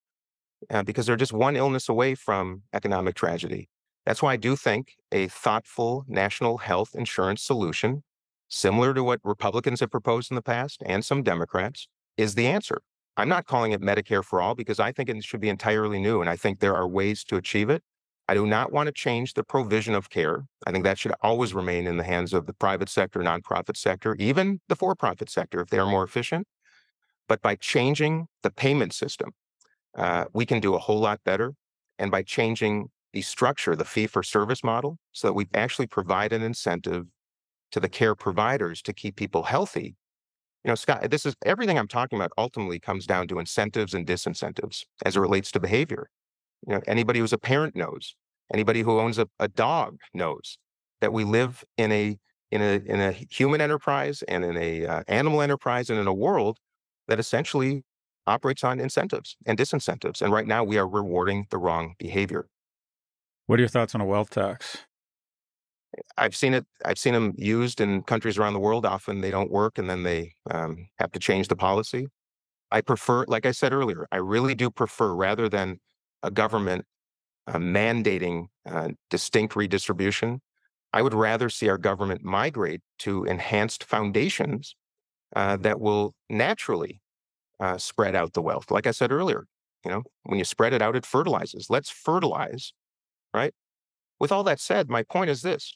uh, because they're just one illness away from economic tragedy. That's why I do think a thoughtful national health insurance solution, similar to what Republicans have proposed in the past and some Democrats, is the answer. I'm not calling it Medicare for all because I think it should be entirely new. And I think there are ways to achieve it. I do not want to change the provision of care. I think that should always remain in the hands of the private sector, nonprofit sector, even the for profit sector if they are more efficient. But by changing the payment system, uh, we can do a whole lot better. And by changing the structure, the fee for service model, so that we actually provide an incentive to the care providers to keep people healthy. You know, Scott, this is everything I'm talking about ultimately comes down to incentives and disincentives as it relates to behavior. You know, anybody who's a parent knows, anybody who owns a, a dog knows that we live in a in a in a human enterprise and in a uh, animal enterprise and in a world that essentially operates on incentives and disincentives. And right now we are rewarding the wrong behavior. What are your thoughts on a wealth tax? I've seen it. I've seen them used in countries around the world. Often they don't work, and then they um, have to change the policy. I prefer, like I said earlier, I really do prefer rather than a government uh, mandating uh, distinct redistribution. I would rather see our government migrate to enhanced foundations uh, that will naturally uh, spread out the wealth. Like I said earlier, you know, when you spread it out, it fertilizes. Let's fertilize, right? With all that said, my point is this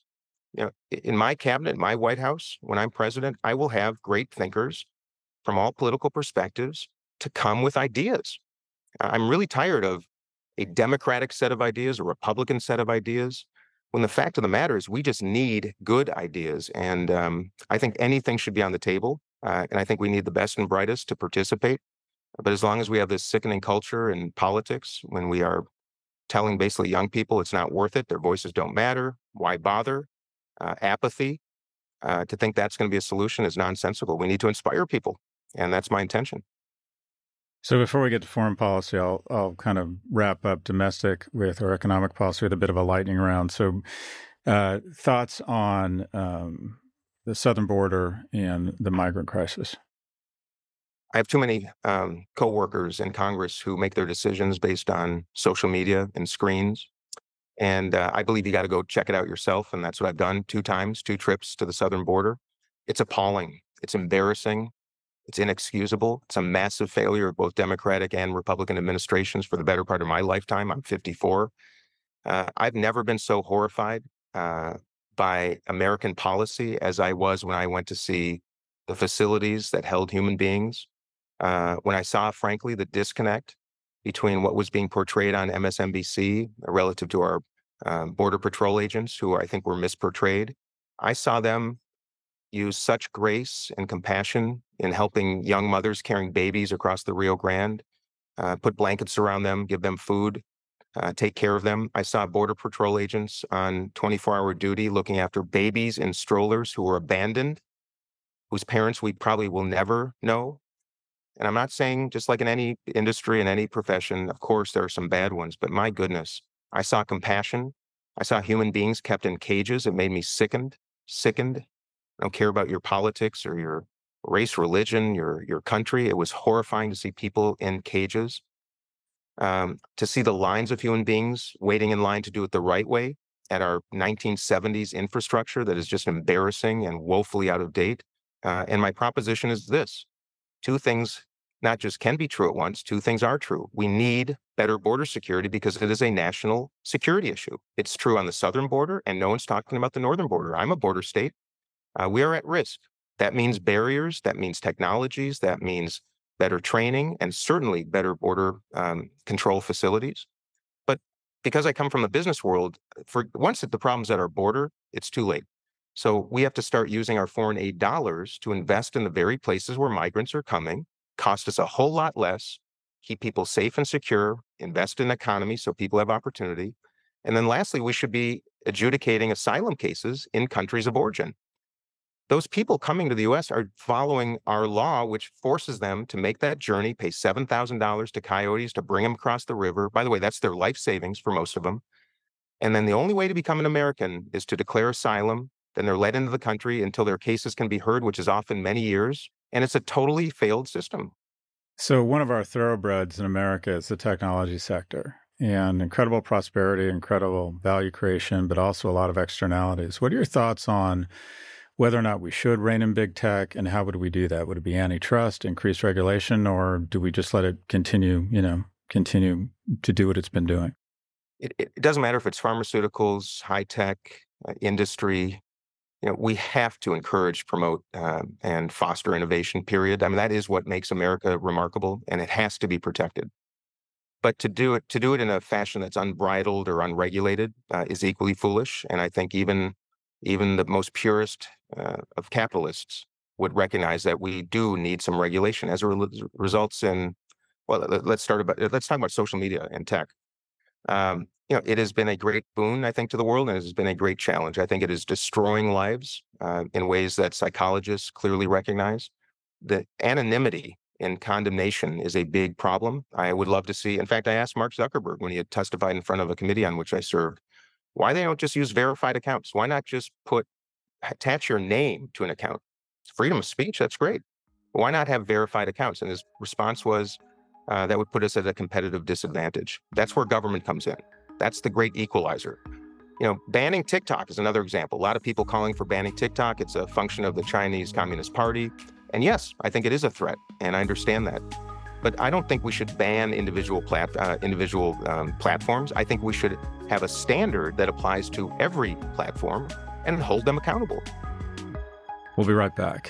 you know, in my cabinet, my White House, when I'm president, I will have great thinkers from all political perspectives to come with ideas. I'm really tired of a Democratic set of ideas, a Republican set of ideas, when the fact of the matter is we just need good ideas. And um, I think anything should be on the table. Uh, and I think we need the best and brightest to participate. But as long as we have this sickening culture in politics, when we are telling basically young people it's not worth it, their voices don't matter, why bother? Uh, apathy, uh, to think that's going to be a solution is nonsensical. We need to inspire people, and that's my intention. So before we get to foreign policy, I'll I'll kind of wrap up domestic with our economic policy with a bit of a lightning round. So, uh, thoughts on um, the southern border and the migrant crisis? I have too many um, coworkers in Congress who make their decisions based on social media and screens. And uh, I believe you got to go check it out yourself. And that's what I've done two times, two trips to the southern border. It's appalling. It's embarrassing. It's inexcusable. It's a massive failure of both Democratic and Republican administrations for the better part of my lifetime. I'm 54. Uh, I've never been so horrified uh, by American policy as I was when I went to see the facilities that held human beings. Uh, when I saw, frankly, the disconnect between what was being portrayed on MSNBC relative to our um, Border Patrol agents, who I think were misportrayed. I saw them use such grace and compassion in helping young mothers carrying babies across the Rio Grande, uh, put blankets around them, give them food, uh, take care of them. I saw Border Patrol agents on 24 hour duty looking after babies in strollers who were abandoned, whose parents we probably will never know. And I'm not saying just like in any industry, in any profession, of course, there are some bad ones, but my goodness, I saw compassion. I saw human beings kept in cages. It made me sickened, sickened. I don't care about your politics or your race, religion, your, your country. It was horrifying to see people in cages. Um, to see the lines of human beings waiting in line to do it the right way at our 1970s infrastructure that is just embarrassing and woefully out of date. Uh, and my proposition is this two things not just can be true at once, two things are true. We need better border security because it is a national security issue. It's true on the southern border, and no one's talking about the northern border. I'm a border state. Uh, we are at risk. That means barriers, that means technologies, that means better training, and certainly better border um, control facilities. But because I come from the business world, for once the problem's at our border, it's too late. So we have to start using our foreign aid dollars to invest in the very places where migrants are coming, cost us a whole lot less, keep people safe and secure, invest in the economy so people have opportunity. And then lastly, we should be adjudicating asylum cases in countries of origin. Those people coming to the US are following our law, which forces them to make that journey, pay $7,000 to coyotes to bring them across the river. By the way, that's their life savings for most of them. And then the only way to become an American is to declare asylum, then they're let into the country until their cases can be heard, which is often many years. And it's a totally failed system. So, one of our thoroughbreds in America is the technology sector and incredible prosperity, incredible value creation, but also a lot of externalities. What are your thoughts on whether or not we should rein in big tech and how would we do that? Would it be antitrust, increased regulation, or do we just let it continue, you know, continue to do what it's been doing? It, it doesn't matter if it's pharmaceuticals, high tech, uh, industry, you know, we have to encourage, promote, uh, and foster innovation. Period. I mean, that is what makes America remarkable, and it has to be protected. But to do it to do it in a fashion that's unbridled or unregulated uh, is equally foolish. And I think even even the most purist uh, of capitalists would recognize that we do need some regulation as a re- results in well let's start about let's talk about social media and tech um, you know it has been a great boon i think to the world and it has been a great challenge. I think it is destroying lives uh, in ways that psychologists clearly recognize. The anonymity and condemnation is a big problem. I would love to see in fact i asked mark zuckerberg when he had testified in front of a committee on which i served why they don't just use verified accounts? Why not just put attach your name to an account? Freedom of speech, that's great. But why not have verified accounts? And his response was uh, that would put us at a competitive disadvantage. That's where government comes in. That's the great equalizer. You know, banning TikTok is another example. A lot of people calling for banning TikTok. It's a function of the Chinese Communist Party. And yes, I think it is a threat, and I understand that. But I don't think we should ban individual plat- uh, individual um, platforms. I think we should have a standard that applies to every platform and hold them accountable. We'll be right back.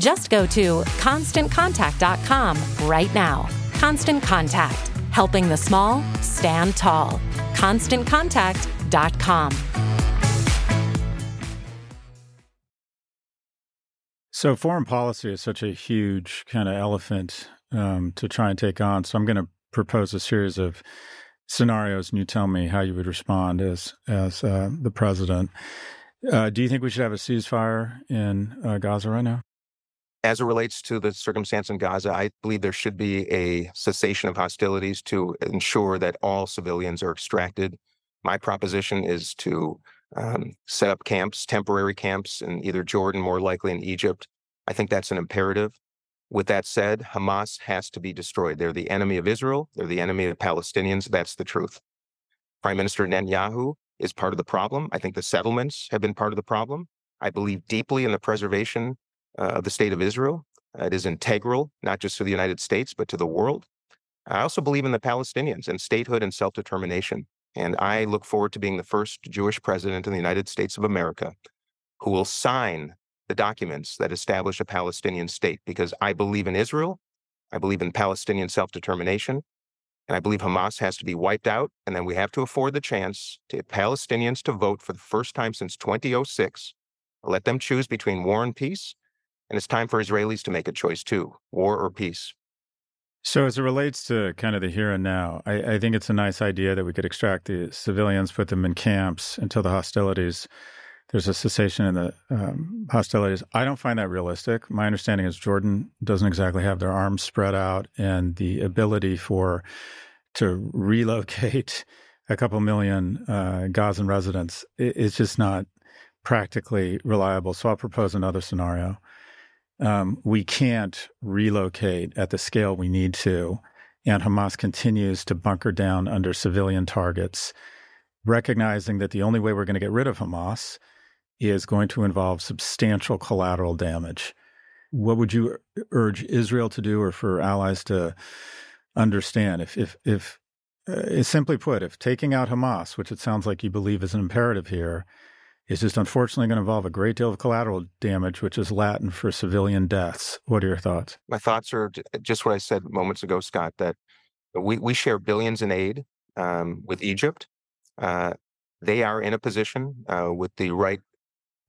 Just go to constantcontact.com right now. Constant Contact, helping the small stand tall. ConstantContact.com. So, foreign policy is such a huge kind of elephant um, to try and take on. So, I'm going to propose a series of scenarios, and you tell me how you would respond as as uh, the president. Uh, do you think we should have a ceasefire in uh, Gaza right now? As it relates to the circumstance in Gaza, I believe there should be a cessation of hostilities to ensure that all civilians are extracted. My proposition is to um, set up camps, temporary camps in either Jordan, more likely in Egypt. I think that's an imperative. With that said, Hamas has to be destroyed. They're the enemy of Israel. They're the enemy of Palestinians. That's the truth. Prime Minister Netanyahu is part of the problem. I think the settlements have been part of the problem. I believe deeply in the preservation of the state of Israel. Uh, it is integral, not just to the United States, but to the world. I also believe in the Palestinians and statehood and self determination. And I look forward to being the first Jewish president in the United States of America who will sign the documents that establish a Palestinian state because I believe in Israel. I believe in Palestinian self determination. And I believe Hamas has to be wiped out. And then we have to afford the chance to Palestinians to vote for the first time since 2006. Let them choose between war and peace. And it's time for Israelis to make a choice too war or peace. So, as it relates to kind of the here and now, I, I, think it's a nice idea that we could extract the civilians, put them in camps until the hostilities. There's a cessation in the um, hostilities. I don't find that realistic. My understanding is Jordan doesn't exactly have their arms spread out, and the ability for to relocate a couple million uh, Gazan residents is just not practically reliable. So, I'll propose another scenario um, we can't relocate at the scale we need to. And Hamas continues to bunker down under civilian targets, recognizing that the only way we're going to get rid of Hamas is going to involve substantial collateral damage. What would you urge Israel to do or for allies to understand? If, if, if uh, simply put, if taking out Hamas, which it sounds like you believe is an imperative here, is just unfortunately going to involve a great deal of collateral damage, which is Latin for civilian deaths. What are your thoughts? My thoughts are just what I said moments ago, Scott, that we, we share billions in aid um, with Egypt. Uh, they are in a position uh, with the right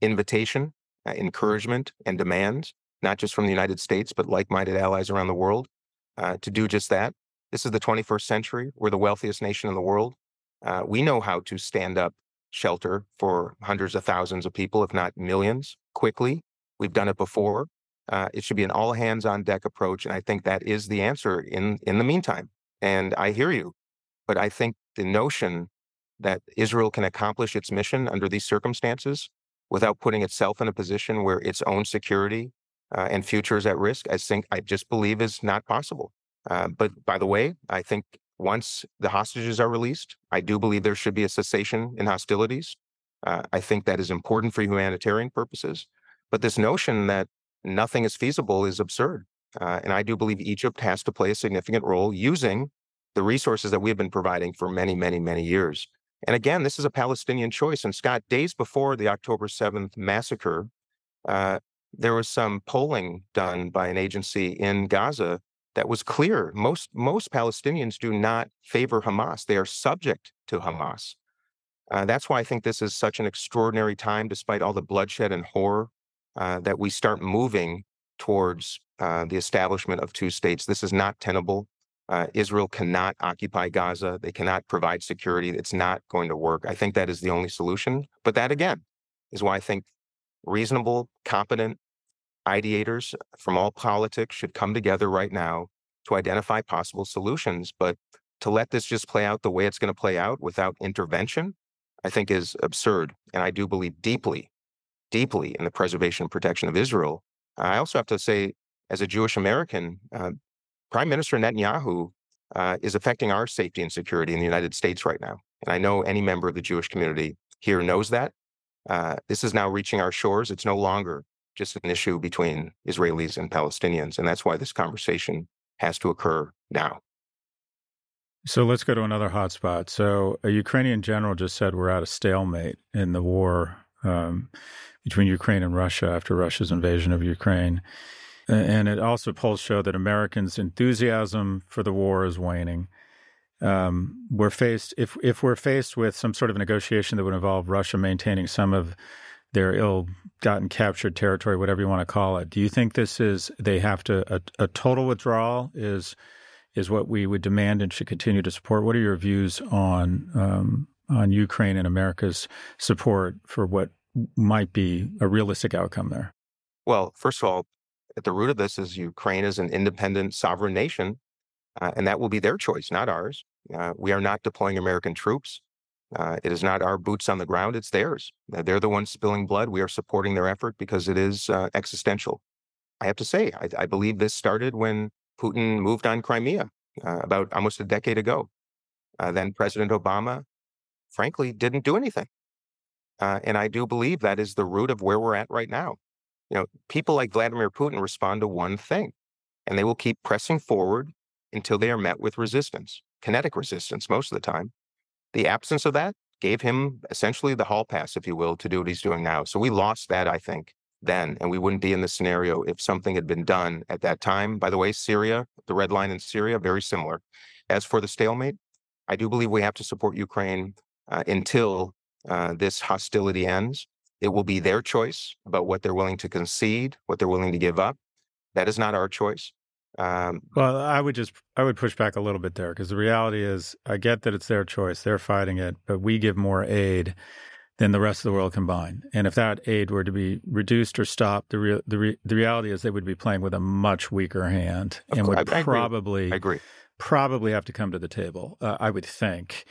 invitation, uh, encouragement, and demands, not just from the United States, but like minded allies around the world, uh, to do just that. This is the 21st century. We're the wealthiest nation in the world. Uh, we know how to stand up shelter for hundreds of thousands of people, if not millions, quickly. We've done it before. Uh, it should be an all hands on deck approach. And I think that is the answer in, in the meantime. And I hear you. But I think the notion that Israel can accomplish its mission under these circumstances without putting itself in a position where its own security uh, and future is at risk, I think I just believe is not possible. Uh, but by the way, I think once the hostages are released, I do believe there should be a cessation in hostilities. Uh, I think that is important for humanitarian purposes. But this notion that nothing is feasible is absurd. Uh, and I do believe Egypt has to play a significant role using the resources that we have been providing for many, many, many years. And again, this is a Palestinian choice. And Scott, days before the October 7th massacre, uh, there was some polling done by an agency in Gaza that was clear. Most most Palestinians do not favor Hamas. They are subject to Hamas. Uh, that's why I think this is such an extraordinary time, despite all the bloodshed and horror, uh, that we start moving towards uh, the establishment of two states. This is not tenable. Uh, Israel cannot occupy Gaza. They cannot provide security. It's not going to work. I think that is the only solution. But that, again, is why I think reasonable, competent ideators from all politics should come together right now to identify possible solutions. But to let this just play out the way it's going to play out without intervention, I think is absurd. And I do believe deeply, deeply in the preservation and protection of Israel. I also have to say, as a Jewish American, uh, Prime Minister Netanyahu uh, is affecting our safety and security in the United States right now. And I know any member of the Jewish community here knows that. Uh, this is now reaching our shores. It's no longer just an issue between Israelis and Palestinians. And that's why this conversation has to occur now. So let's go to another hotspot. So a Ukrainian general just said we're at a stalemate in the war um, between Ukraine and Russia after Russia's invasion of Ukraine. And it also polls show that Americans' enthusiasm for the war is waning. Um, we're faced if if we're faced with some sort of negotiation that would involve Russia maintaining some of their ill-gotten captured territory, whatever you want to call it. Do you think this is they have to a, a total withdrawal is is what we would demand and should continue to support? What are your views on um, on Ukraine and America's support for what might be a realistic outcome there? Well, first of all, at the root of this is Ukraine is an independent sovereign nation, uh, and that will be their choice, not ours. Uh, we are not deploying American troops. Uh, it is not our boots on the ground, it's theirs. Uh, they're the ones spilling blood. We are supporting their effort because it is uh, existential. I have to say, I, I, believe this started when Putin moved on Crimea uh, about almost a decade ago. then President Obama, frankly, didn't do anything. and I do believe that is the root of where we're at right now. You know, people like Vladimir Putin respond to one thing, and they will keep pressing forward until they are met with resistance, kinetic resistance most of the time. The absence of that gave him essentially the hall pass, if you will, to do what he's doing now. So we lost that, I think, then, and we wouldn't be in this scenario if something had been done at that time. By the way, Syria, the red line in Syria, very similar. As for the stalemate, I do believe we have to support Ukraine uh, until uh, this hostility ends. It will be their choice about what they're willing to concede, what they're willing to give up. That is not our choice. Um, well, I would just I would push back a little bit there because the reality is I get that it's their choice, they're fighting it, but we give more aid than the rest of the world combined. And if that aid were to be reduced or stopped, the re- the, re- the reality is they would be playing with a much weaker hand and would I, probably agree. I agree. probably have to come to the table. Uh, I would think.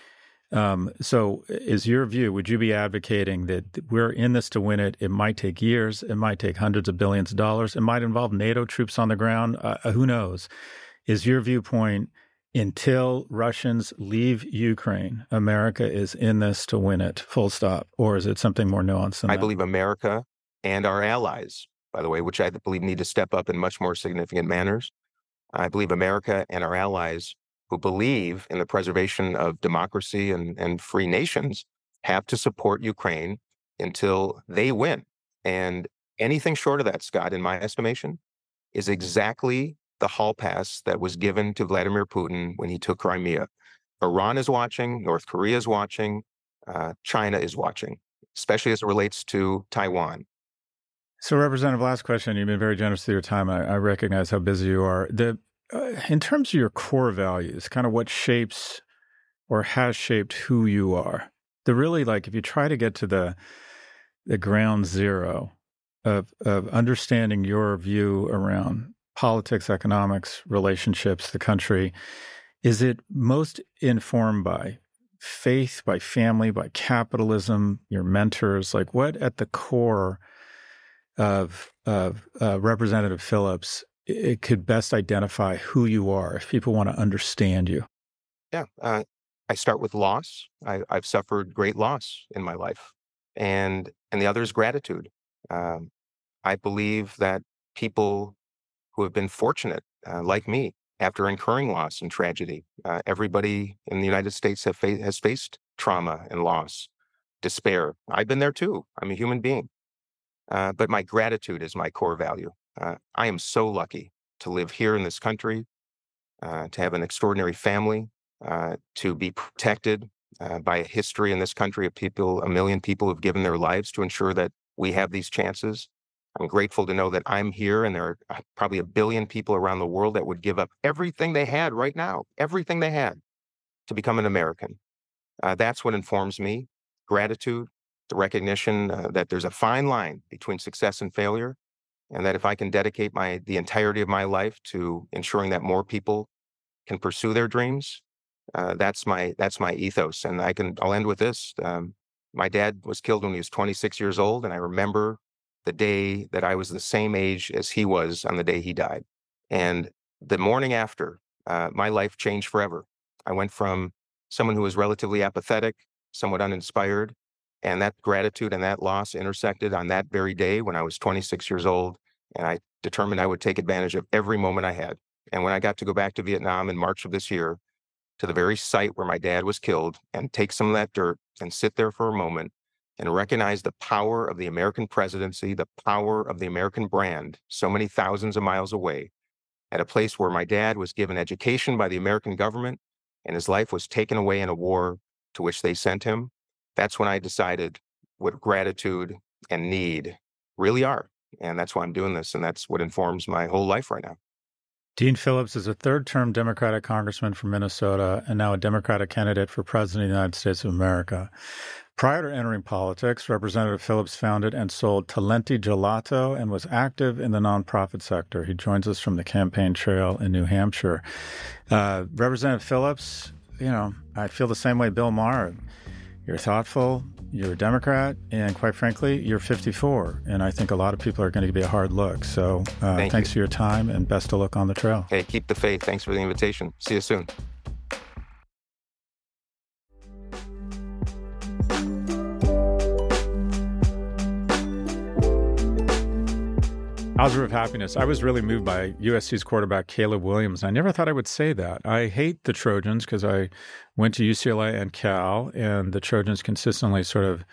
Um, so, is your view, would you be advocating that we're in this to win it? It might take years, it might take hundreds of billions of dollars, it might involve NATO troops on the ground. Uh, uh, who knows? Is your viewpoint until Russians leave Ukraine, America is in this to win it, full stop? Or is it something more nuanced than I that? believe America and our allies, by the way, which I believe need to step up in much more significant manners. I believe America and our allies who believe in the preservation of democracy and, and free nations have to support Ukraine until they win. And anything short of that, Scott, in my estimation, is exactly the hall pass that was given to Vladimir Putin when he took Crimea. Iran is watching, North Korea is watching, uh, China is watching, especially as it relates to Taiwan. So, Representative, last question. You've been very generous with your time. I, I recognize how busy you are. The, uh, in terms of your core values, kind of what shapes or has shaped who you are, the really like if you try to get to the the ground zero of of understanding your view around politics, economics, relationships, the country, is it most informed by faith, by family, by capitalism, your mentors? Like what at the core of of uh, Representative Phillips, it could best identify who you are if people want to understand you. Yeah, uh, I start with loss. I, have suffered great loss in my life, and and the other is gratitude. Um, I believe that people who have been fortunate, uh, like me, after incurring loss and tragedy, uh, everybody in the United States fa- has faced trauma and loss, despair. I've been there too. I'm a human being. Uh, but my gratitude is my core value. Uh, I am so lucky to live here in this country, uh, to have an extraordinary family, uh, to be protected uh, by a history in this country of people, a million people have given their lives to ensure that we have these chances. I'm grateful to know that I'm here and there are uh, probably a billion people around the world that would give up everything they had right now, everything they had to become an American. that's what informs me gratitude, the recognition uh, that there's a fine line between success and failure, and that if I can dedicate my the entirety of my life to ensuring that more people can pursue their dreams, uh, that's my that's my ethos. And I can I'll end with this. Um, my dad was killed when he was 26 years old, and I remember the day that I was the same age as he was on the day he died. And the morning after, uh, my life changed forever. I went from someone who was relatively apathetic, somewhat uninspired, and that gratitude and that loss intersected on that very day when I was 26 years old. And I determined I would take advantage of every moment I had. And when I got to go back to Vietnam in March of this year, to the very site where my dad was killed, and take some of that dirt and sit there for a moment and recognize the power of the American presidency, the power of the American brand, so many thousands of miles away, at a place where my dad was given education by the American government and his life was taken away in a war to which they sent him that's when I decided what gratitude and need really are. And that's why I'm doing this. And that's what informs my whole life right now. Dean Phillips is a third term Democratic congressman from Minnesota and now a Democratic candidate for President of the United States of America. Prior to entering politics, Representative Phillips founded and sold Talenti Gelato and was active in the nonprofit sector. He joins us from the campaign trail in New Hampshire. Uh, Representative Phillips, you know, I feel the same way Bill Maher you're thoughtful, you're a Democrat, and quite frankly, you're 54. And I think a lot of people are going to be a hard look. So uh, Thank thanks you. for your time and best of luck on the trail. Hey, keep the faith. Thanks for the invitation. See you soon. Algebra of Happiness. I was really moved by USC's quarterback Caleb Williams. I never thought I would say that. I hate the Trojans because I went to UCLA and Cal, and the Trojans consistently sort of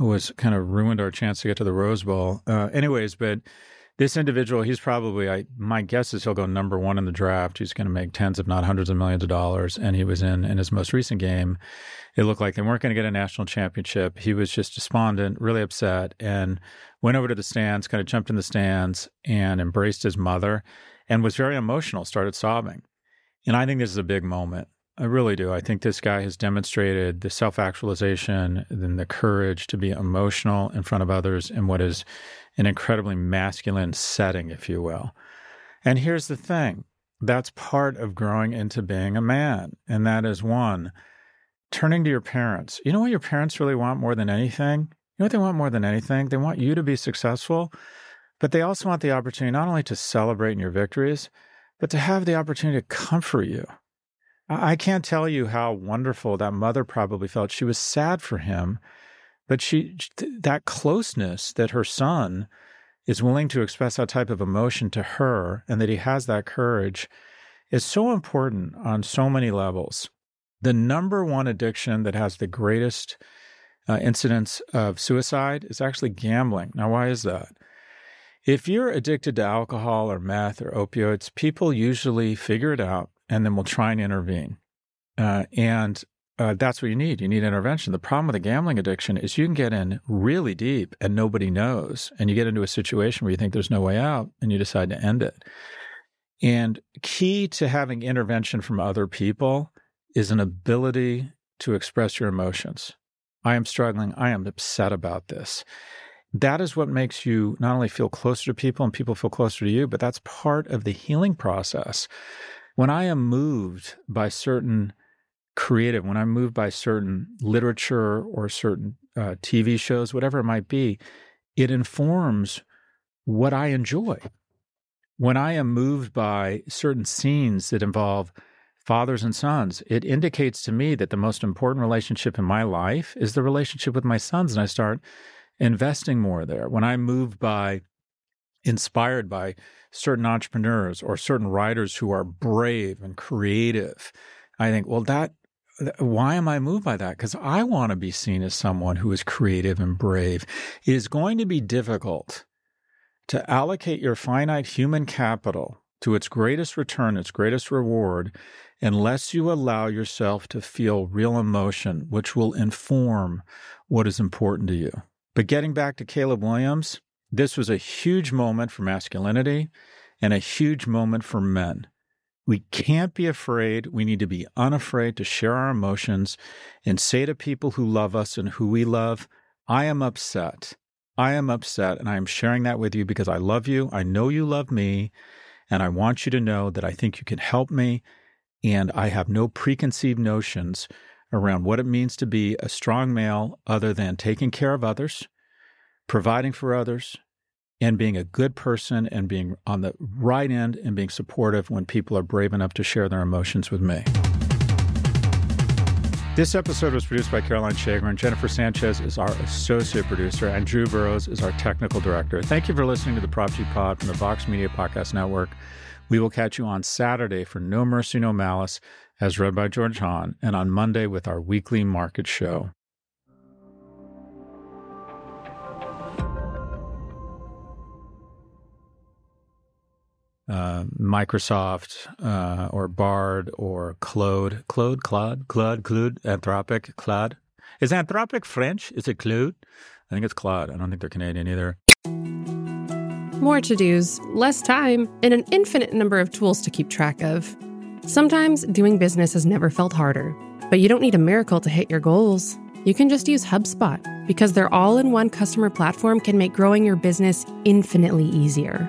was kind of ruined our chance to get to the Rose Bowl. Uh, anyways, but this individual, he's probably, I, my guess is he'll go number one in the draft. He's going to make tens, if not hundreds of millions of dollars. And he was in, in his most recent game. It looked like they weren't going to get a national championship. He was just despondent, really upset, and went over to the stands, kind of jumped in the stands and embraced his mother and was very emotional, started sobbing. And I think this is a big moment. I really do. I think this guy has demonstrated the self actualization and the courage to be emotional in front of others in what is an incredibly masculine setting, if you will. And here's the thing that's part of growing into being a man. And that is one, turning to your parents. You know what your parents really want more than anything? You know what they want more than anything? They want you to be successful, but they also want the opportunity not only to celebrate in your victories, but to have the opportunity to comfort you. I can't tell you how wonderful that mother probably felt. She was sad for him, but she that closeness that her son is willing to express that type of emotion to her and that he has that courage is so important on so many levels. The number one addiction that has the greatest uh, incidence of suicide is actually gambling. Now, why is that? If you're addicted to alcohol or meth or opioids, people usually figure it out and then will try and intervene. Uh, and uh, that's what you need. You need intervention. The problem with a gambling addiction is you can get in really deep and nobody knows. And you get into a situation where you think there's no way out and you decide to end it. And key to having intervention from other people is an ability to express your emotions. I am struggling. I am upset about this. That is what makes you not only feel closer to people and people feel closer to you, but that's part of the healing process. When I am moved by certain creative, when I'm moved by certain literature or certain uh, TV shows, whatever it might be, it informs what I enjoy. When I am moved by certain scenes that involve fathers and sons, it indicates to me that the most important relationship in my life is the relationship with my sons. And I start investing more there. When I'm moved by, inspired by certain entrepreneurs or certain writers who are brave and creative, I think, well, that why am I moved by that? Because I want to be seen as someone who is creative and brave. It is going to be difficult to allocate your finite human capital to its greatest return, its greatest reward, unless you allow yourself to feel real emotion, which will inform what is important to you. But getting back to Caleb Williams, this was a huge moment for masculinity and a huge moment for men. We can't be afraid. We need to be unafraid to share our emotions and say to people who love us and who we love, I am upset. I am upset. And I am sharing that with you because I love you. I know you love me. And I want you to know that I think you can help me. And I have no preconceived notions around what it means to be a strong male other than taking care of others, providing for others, and being a good person and being on the right end and being supportive when people are brave enough to share their emotions with me. This episode was produced by Caroline Shagrin. Jennifer Sanchez is our associate producer, and Drew Burrows is our technical director. Thank you for listening to the Prof G Pod from the Vox Media Podcast Network. We will catch you on Saturday for No Mercy, No Malice, as read by George Hahn, and on Monday with our weekly market show. Uh, Microsoft uh, or Bard or Claude, Claude, Claude, Claude, Claude, Anthropic, Claude. Is Anthropic French? Is it Claude? I think it's Claude. I don't think they're Canadian either. More to dos, less time, and an infinite number of tools to keep track of. Sometimes doing business has never felt harder, but you don't need a miracle to hit your goals. You can just use HubSpot because their all in one customer platform can make growing your business infinitely easier.